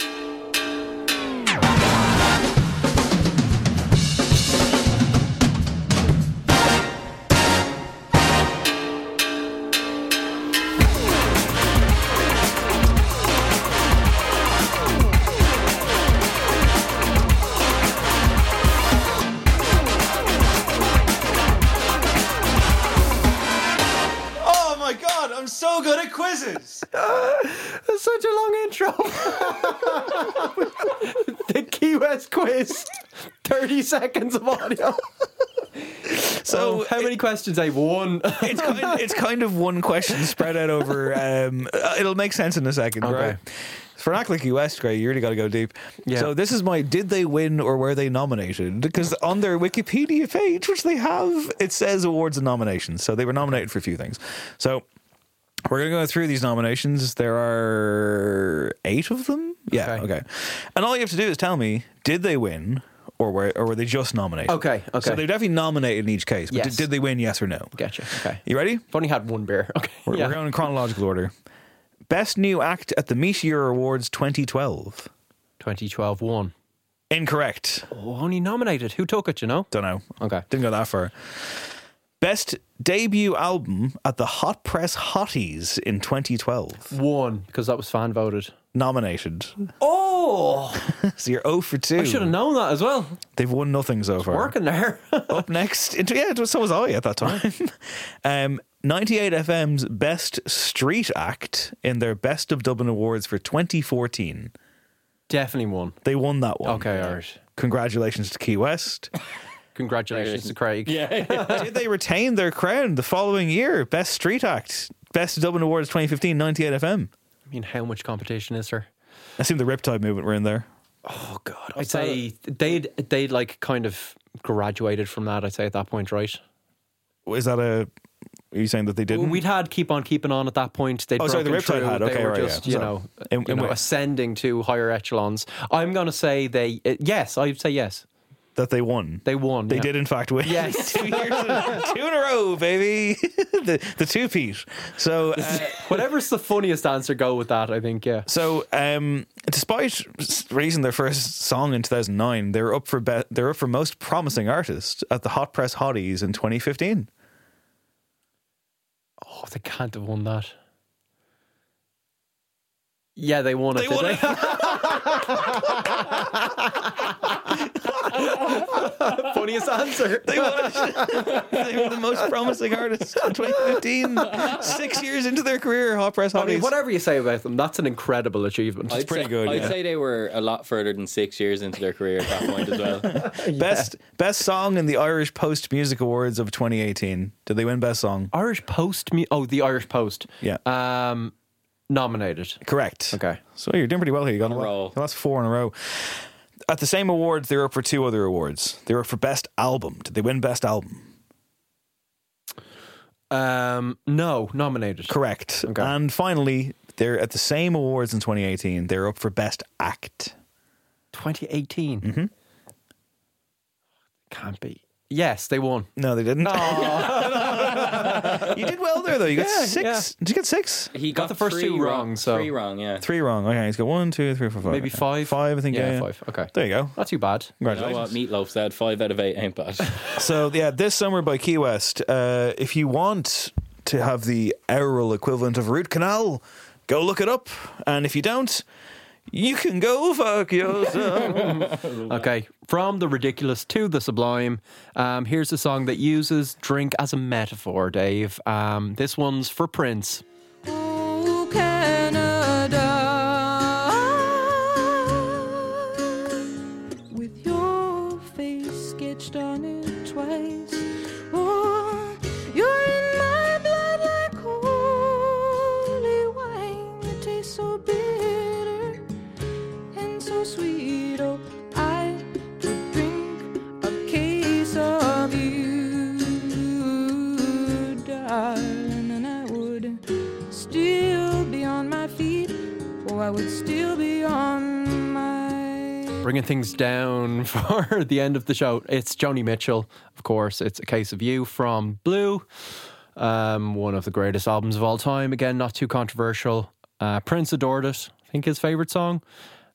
Good at quizzes. That's such a long intro. *laughs* the Key West quiz. 30 seconds of audio. *laughs* So Oh, how many questions? I've won. *laughs* it's kind, it's kind of one question spread out over. Um, uh, it'll make sense in a second, Okay. right? For an act like US, Craig, you really got to go deep. Yeah. So this is my did they win or were they nominated? Because on their Wikipedia page, which they have, it says awards and nominations. So they were nominated for a few things. So we're going to go through these nominations. There are eight of them. Yeah. Okay. Okay. And all you have to do is tell me did they win or were or were they just nominated? Okay, okay. So they're definitely nominated in each case. But Yes. did, did they win? Yes or no? Gotcha. Okay. You ready? I've only had one beer. Okay. We're, yeah. we're going in chronological order. Best new act at the Meteor Awards 2012. 2012 one. Incorrect. Oh, only nominated. Who took it, you know? Don't know. Okay. Didn't go that far. Best debut album at the Hot Press Hotties in 2012. One, because that was fan voted. Nominated. Oh! *laughs* So you're 0 for 2. I should have known that as well. They've won nothing so far. Working there. *laughs* Up next. into- Yeah, it was- so was I at that time. *laughs* um, 98 FM's Best Street Act in their Best of Dublin Awards for 2014. Definitely won. They won that one. Okay, all right. Congratulations to Key West. Congratulations to Craig. Yeah. *laughs* Did they retain their crown the following year? Best Street Act, Best Dublin Awards 2015, 98 FM. I mean, how much competition is there? I assume the Riptide movement were in there. Oh God, I'd say they'd they'd like kind of graduated from that. I'd say at that point, right? Is that a? Are you saying that they didn't? We'd had keep on keeping on at that point. They'd Oh, sorry, the broken Riptide through. had. They Okay, were right, yeah. just you So, know, in- you in know ascending to higher echelons. I'm going to say they. Uh, yes, I'd say yes. That they won. They won. They yeah. did, in fact, win. Yes. *laughs* two years, in, two in a row, baby. *laughs* the the two Pete. So. Uh, *laughs* Whatever's the funniest answer, go with that. I think. Yeah. So, um, despite s- releasing their first song in 2009, they're up for be- they're up for most promising artist at the Hot Press Hotties in 2015. Oh, they can't have won that. Yeah, they won it. They did won they? it. *laughs* Funniest answer. *laughs* They, won they were the most promising artists in 2015. Six years into their career, Hot Press Hotties. I mean, whatever you say about them, that's an incredible achievement. I'd pretty say, good, I'd yeah. say they were a lot further than six years into their career at that point as well. *laughs* Best best song in the Irish Post Music Awards of 2018. Did they win best song? Irish Post. Mu- oh, the Irish Post. Yeah. Um, nominated. Correct. Okay. So you're doing pretty well here. You got a In a row. That's four in a row. At the same awards, they were up for two other awards. They were up for best album. Did they win best album? Um, no, nominated. Correct. Okay. And finally, they're at the same awards in 2018. They're up for best act. 2018. Mm-hmm. Can't be. Yes, they won. No, they didn't. Oh, *laughs* you did well there, though. You got Yeah, six. yeah. Did you get six? He Got got, the first three two wrong, so- three wrong, yeah. Three wrong. Okay, he's got one, two, three, four, five. maybe Okay. five. Five, I think. Yeah, Yeah, five. Okay. There you go. Not too bad. You know Congratulations. what? Meatloaf said five out of eight ain't bad. *laughs* *laughs* So yeah, this summer by Key West. Uh, if you want to have the aural equivalent of root canal, go look it up. And if you don't, you can go fuck yourself. *laughs* Okay, from the ridiculous to the sublime. Um, here's a song that uses drink as a metaphor, Dave. Um, this one's for Prince. Oh, I would still be on my. Bringing things down *laughs* for the end of the show. It's Joni Mitchell, of course. It's a case of you from Blue, um, one of the greatest albums of all time. Again, not too controversial. Uh, Prince adored it. I think his favorite song.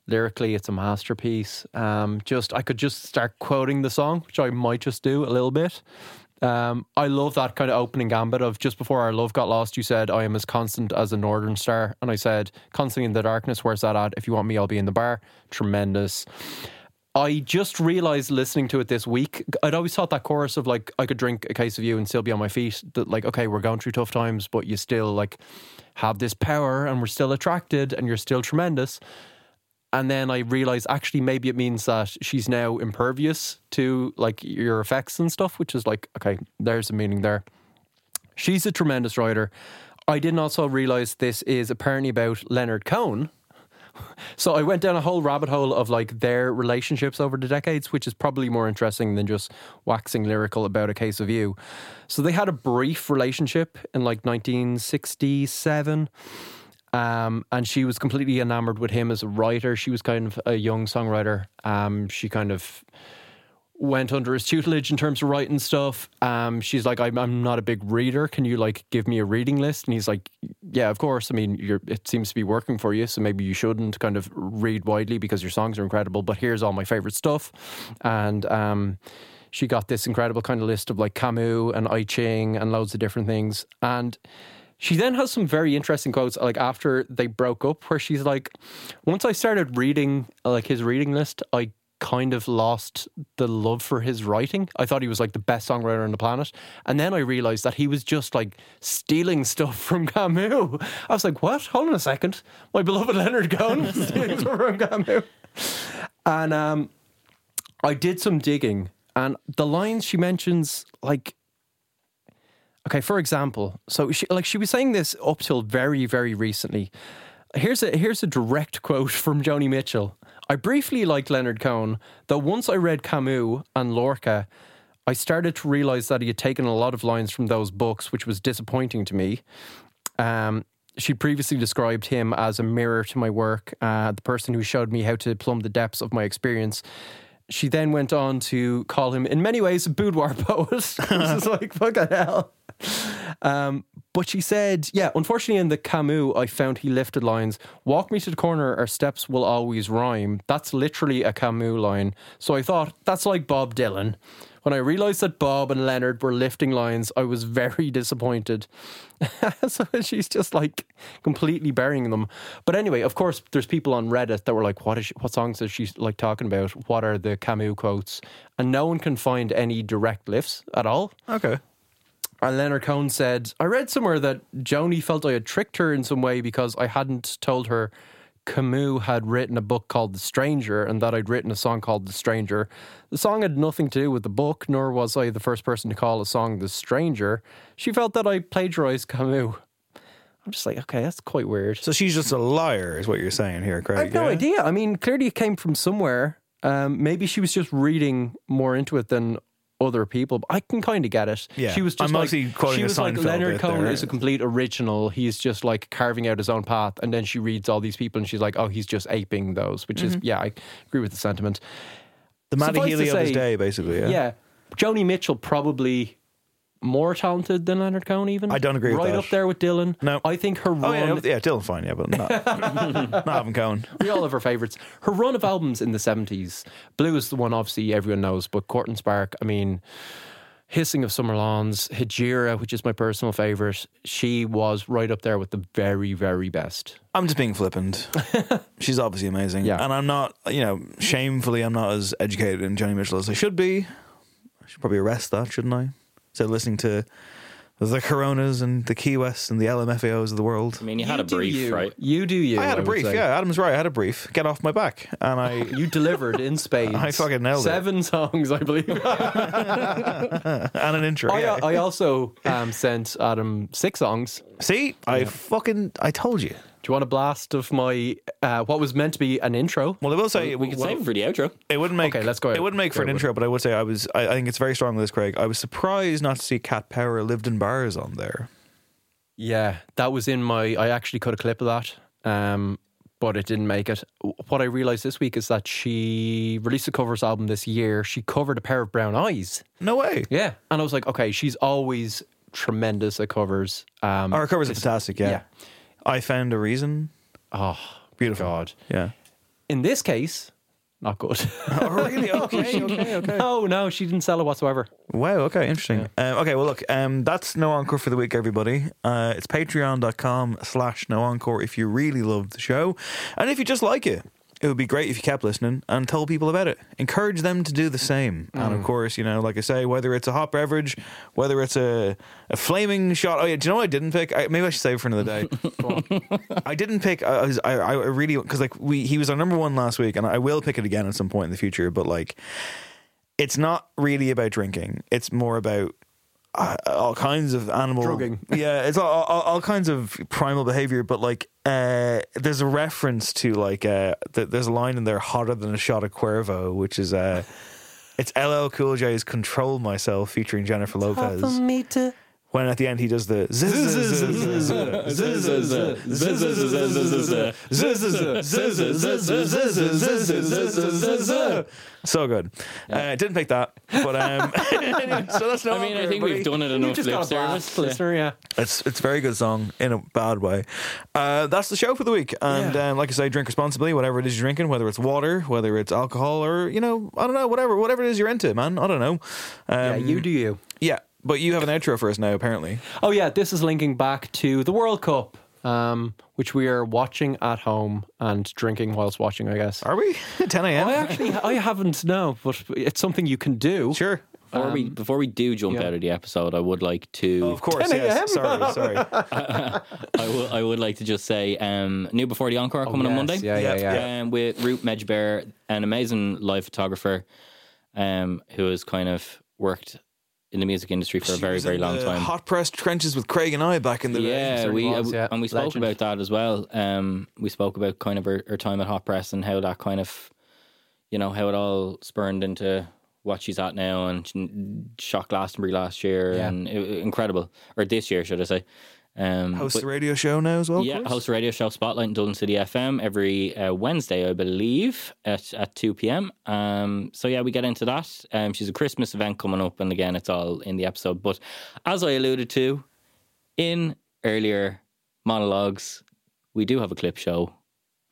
Lyrically, it's a masterpiece. Um, just I could just start quoting the song, which I might just do a little bit. Um, I love that kind of opening gambit of just before our love got lost. You said, "I am as constant as a northern star," and I said, "Constantly in the darkness." Where's that at? If you want me, I'll be in the bar. Tremendous. I just realized listening to it this week, I'd always thought that chorus of like, I could drink a case of you and still be on my feet. That like, okay, we're going through tough times, but you still like have this power and we're still attracted and you're still tremendous. And then I realized actually maybe it means that she's now impervious to like your effects and stuff, which is like, okay, there's a meaning there. She's a tremendous writer. I didn't also realize this is apparently about Leonard Cohen. So I went down a whole rabbit hole of like their relationships over the decades, which is probably more interesting than just waxing lyrical about a case of you. So they had a brief relationship in like 1967. Um, and she was completely enamored with him as a writer. She was kind of a young songwriter. Um, she kind of went under his tutelage in terms of writing stuff. Um, she's like, I'm, I'm not a big reader. Can you like give me a reading list? And he's like, Yeah, of course. I mean, it seems to be working for you, so maybe you shouldn't kind of read widely because your songs are incredible. But here's all my favorite stuff, and um, she got this incredible kind of list of like Camus and I Ching and loads of different things, and. She then has some very interesting quotes, like after they broke up, where she's like, "Once I started reading like his reading list, I kind of lost the love for his writing. I thought he was like the best songwriter on the planet. And then I realized that he was just like stealing stuff *laughs* from Camus. I was like, what? Hold on a second. My beloved Leonard Cohen stealing stuff from Camus. And um, I did some digging, and the lines she mentions, like, okay, for example, so she, like she was saying this up till very, very recently. Here's a here's a direct quote from Joni Mitchell. I briefly liked Leonard Cohen, though once I read Camus and Lorca, I started to realize that he had taken a lot of lines from those books, which was disappointing to me. Um, she previously described him as a mirror to my work, uh, the person who showed me how to plumb the depths of my experience. She then went on to call him, in many ways, a boudoir *laughs* poet. *laughs* This is like, fucking hell. Um, but she said, yeah, unfortunately, in the Camus, I found he lifted lines Walk me to the corner, our steps will always rhyme. That's literally a Camus line. So I thought, that's like Bob Dylan. When I realised that Bob and Leonard were lifting lines, I was very disappointed. *laughs* so she's just like completely burying them. But anyway, of course, there's people on Reddit that were like, "What is she, what songs is she like talking about? What are the Camus quotes?" And no one can find any direct lifts at all. Okay. And Leonard Cohen said, I read somewhere that Joni felt I had tricked her in some way because I hadn't told her Camus had written a book called The Stranger and that I'd written a song called The Stranger. The song had nothing to do with the book, nor was I the first person to call a song The Stranger. She felt that I plagiarized Camus. I'm just like, okay, that's quite weird. So she's just a liar, is what you're saying here, Craig. I have no yeah? idea. I mean, clearly it came from somewhere. Um, maybe she was just reading more into it than other people. But I can kind of get it. Yeah. she was just I'm like mostly quoting she was like Seinfeld Leonard bit Cohen there. is a complete original. He's just like carving out his own path, and then she reads all these people, and she's like, oh, he's just aping those. Which is Mhm. yeah, I agree with the sentiment. The Matty Suffice to Healy of his day, basically. Yeah. Joni Mitchell probably more talented than Leonard Cohen. Even I don't agree with that. Right up there with Dylan. No, I think her Oh, run. yeah, yeah, Dylan's fine, yeah, but not, *laughs* not having Cohen. we all have our favourites. Her run of albums in the 70s, Blue is the one obviously everyone knows, but Court and Spark, I mean, Hissing of Summer Lawns, Hejira, which is my personal favorite. She was right up there with the very, very best. I'm just being flippant. *laughs* She's obviously amazing. Yeah. And I'm not, you know, shamefully, I'm not as educated in Joni Mitchell as I should be. I should probably arrest that, shouldn't I? Instead of listening to the Coronas and the Key West and the LMFAOs of the world. I mean, you had a brief, you. right? You do you. I had a brief, say. yeah. Adam's right. I had a brief. Get off my back. And I. *laughs* You delivered in spades. I fucking nailed it. Seven songs, I believe. *laughs* and an intro. I, yeah. I also um, sent Adam six songs. See, I fucking. I told you. Do you want a blast of my uh, what was meant to be an intro? Well, I will say We could well, save it for the outro. It wouldn't make. Okay, let's go ahead. It wouldn't make for an intro, but I would say I was. I, I think it's very strong with this, Craig. I was surprised not to see Cat Power lived in bars on there. Yeah, that was in my. I actually cut a clip of that, um, but it didn't make it. What I realized this week is that she released a covers album this year. She covered a pair of brown eyes. No way. Yeah, and I was like, okay, she's always tremendous at covers. Um, Our covers are fantastic. Yeah. yeah. I found a reason. Oh, Beautiful. God. Yeah. In this case, not good. *laughs* Oh, really? *laughs* Okay. Okay. Okay. no, no, she didn't sell it whatsoever. Wow. Okay. Interesting. Um, okay. Well, look. Um, that's no encore for the week, everybody. Uh, it's patreon.com slash no encore if you really love the show, and if you just like it. It would be great if you kept listening and told people about it. Encourage them to do the same. And of mm. course, you know, like I say, whether it's a hot beverage, whether it's a, a flaming shot. Oh yeah, do you know what I didn't pick? I, maybe I should save it for another day. *laughs* *laughs* I didn't pick. I, was, I, I really because like we he was our number one last week, and I will pick it again at some point in the future. But like, it's not really about drinking. It's more about all kinds of animal Drugging. *laughs* Yeah, it's all, all, all kinds of primal behavior. But like, uh, there's a reference to like uh, th- there's a line in there hotter than a shot of Cuervo, which is uh, it's LL Cool J's "Control Myself" featuring Jennifer Lopez when at the end he does the so good. Yeah. Uh, didn't pick that, but um, so that's not. I mean, I think we've done it enough. Just got a blast, listener, yeah. It's it's a very good song in a bad way. Uh, that's the show for the week, and yeah. um, like I say, drink responsibly. Whatever it is you're drinking, whether it's water, whether it's alcohol, or you know, I don't know, whatever, whatever it is you're into, man. I don't know. Um, yeah, you do you. Yeah but you have an outro for us now, apparently. Oh yeah, this is linking back to the World Cup, um, which we are watching at home and drinking whilst watching. I guess. Are we *laughs* 10 a.m.? I actually I haven't no, but it's something you can do. Sure. Before we before we do jump yeah. out of the episode, I would like to. Of course, 10 yes. a.m. Sorry, *laughs* sorry. *laughs* I would I would like to just say, um, new before the encore coming on yes. Monday. Yeah, yeah, yeah. Um, with Ruth Medjber, an amazing live photographer, um, who has kind of worked in the music industry for a very was very in long the time. Hot Press trenches with Craig and I back in the day. Yeah, certainly we was, uh, yeah. and we spoke Legend. about that as well. Um, we spoke about kind of her, our time at Hot Press and how that kind of, you know, how it all spurned into what she's at now and she shot Glastonbury last year Yeah. and it, incredible or this year should I say. Um, Host but- the radio show now as well. yeah, host a radio show Spotlight in Dublin City FM every uh, Wednesday, I believe, at at two p.m. Um, so yeah, we get into that. Um, she's a Christmas event coming up, and again, it's all in the episode. But as I alluded to in earlier monologues, we do have a clip show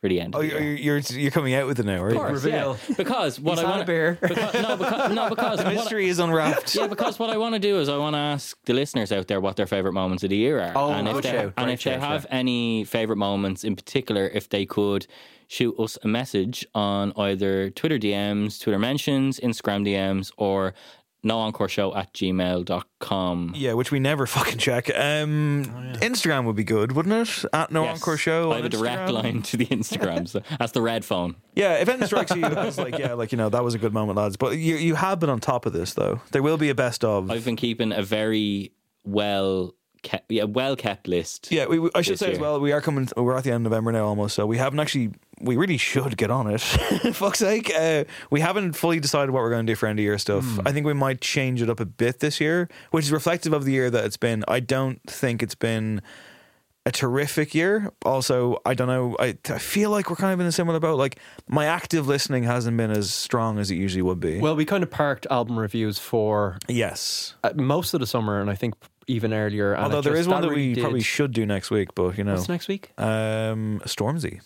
for the end. Oh, the you're, year. you're you're coming out with it now, are Of course, Reveal. yeah. Because what He's I want a beer. Because, no, because, no, *laughs* because The what I- mystery is unwrapped. yeah, because what I want to do is I want to ask the listeners out there what their favorite moments of the year are, Oh, and if they shout. and if they shout, have any favorite moments in particular, if they could shoot us a message on either Twitter DMs, Twitter mentions, Instagram DMs, or noencoreshow at gmail.com. Yeah, which we never *laughs* fucking check. Um, Instagram would be good, wouldn't it? At No Yes. Encore Show. I have on a direct Instagram. line to the Instagram. so *laughs* that's the red phone. Yeah, if anything strikes you *laughs* as like, yeah, like you know, that was a good moment, lads. But you you have been on top of this though. There will be a best of. I've been keeping a very well kept, yeah, well kept list. yeah, we, we- I should this say as well. We are coming. We're at the end of November now, almost. So we haven't actually. We really should get on it. *laughs* Fuck's sake, uh, we haven't fully decided what we're going to do for end of year stuff. Hmm. I think we might change it up a bit this year, which is reflective of the year that it's been. I don't think it's been a terrific year. Also, I don't know. I, I feel like we're kind of in a similar boat. Like my active listening hasn't been as strong as it usually would be. Well, we kind of parked album reviews for yes. uh, most of the summer, and I think even earlier. Although there is one that really we did- probably should do next week, but you know, What's next week? um, Stormzy.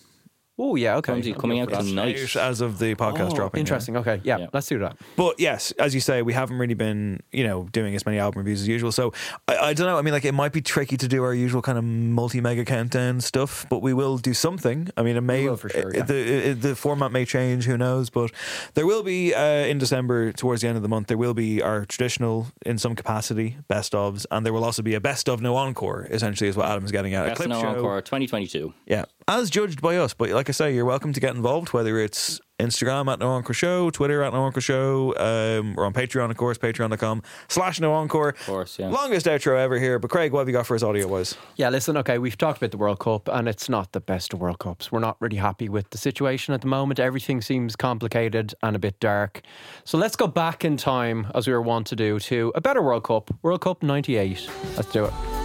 Oh yeah, okay. Clumsy coming out tonight. out as of the podcast Oh, dropping. yeah. Interesting. Okay, yeah, let's do that. But yes, as you say, we haven't really been, you know, doing as many album reviews as usual. So I, I don't know. I mean, like it might be tricky to do our usual kind of multi mega countdown stuff, but we will do something. I mean, it may will for sure, it- yeah. the it, the format may change. Who knows? But there will be uh, in December, towards the end of the month, there will be our traditional, in some capacity, best ofs, and there will also be a best of no encore. Essentially, is what Adam's getting at. a Best clip No show. Encore 2022. Yeah, as judged by us. But like I say, you're welcome to get involved, whether it's Instagram at No Encore Show, Twitter at No Encore Show, um, or on Patreon, of course, patreon.com slash No Encore. Of course, yeah. Longest outro ever here. But Craig, what have you got for us audio wise? Yeah, listen, okay, we've talked about the World Cup, and it's not the best of World Cups. We're not really happy with the situation at the moment. Everything seems complicated and a bit dark. So let's go back in time, as we were wont to do, to a better World Cup, World Cup 98. Let's do it.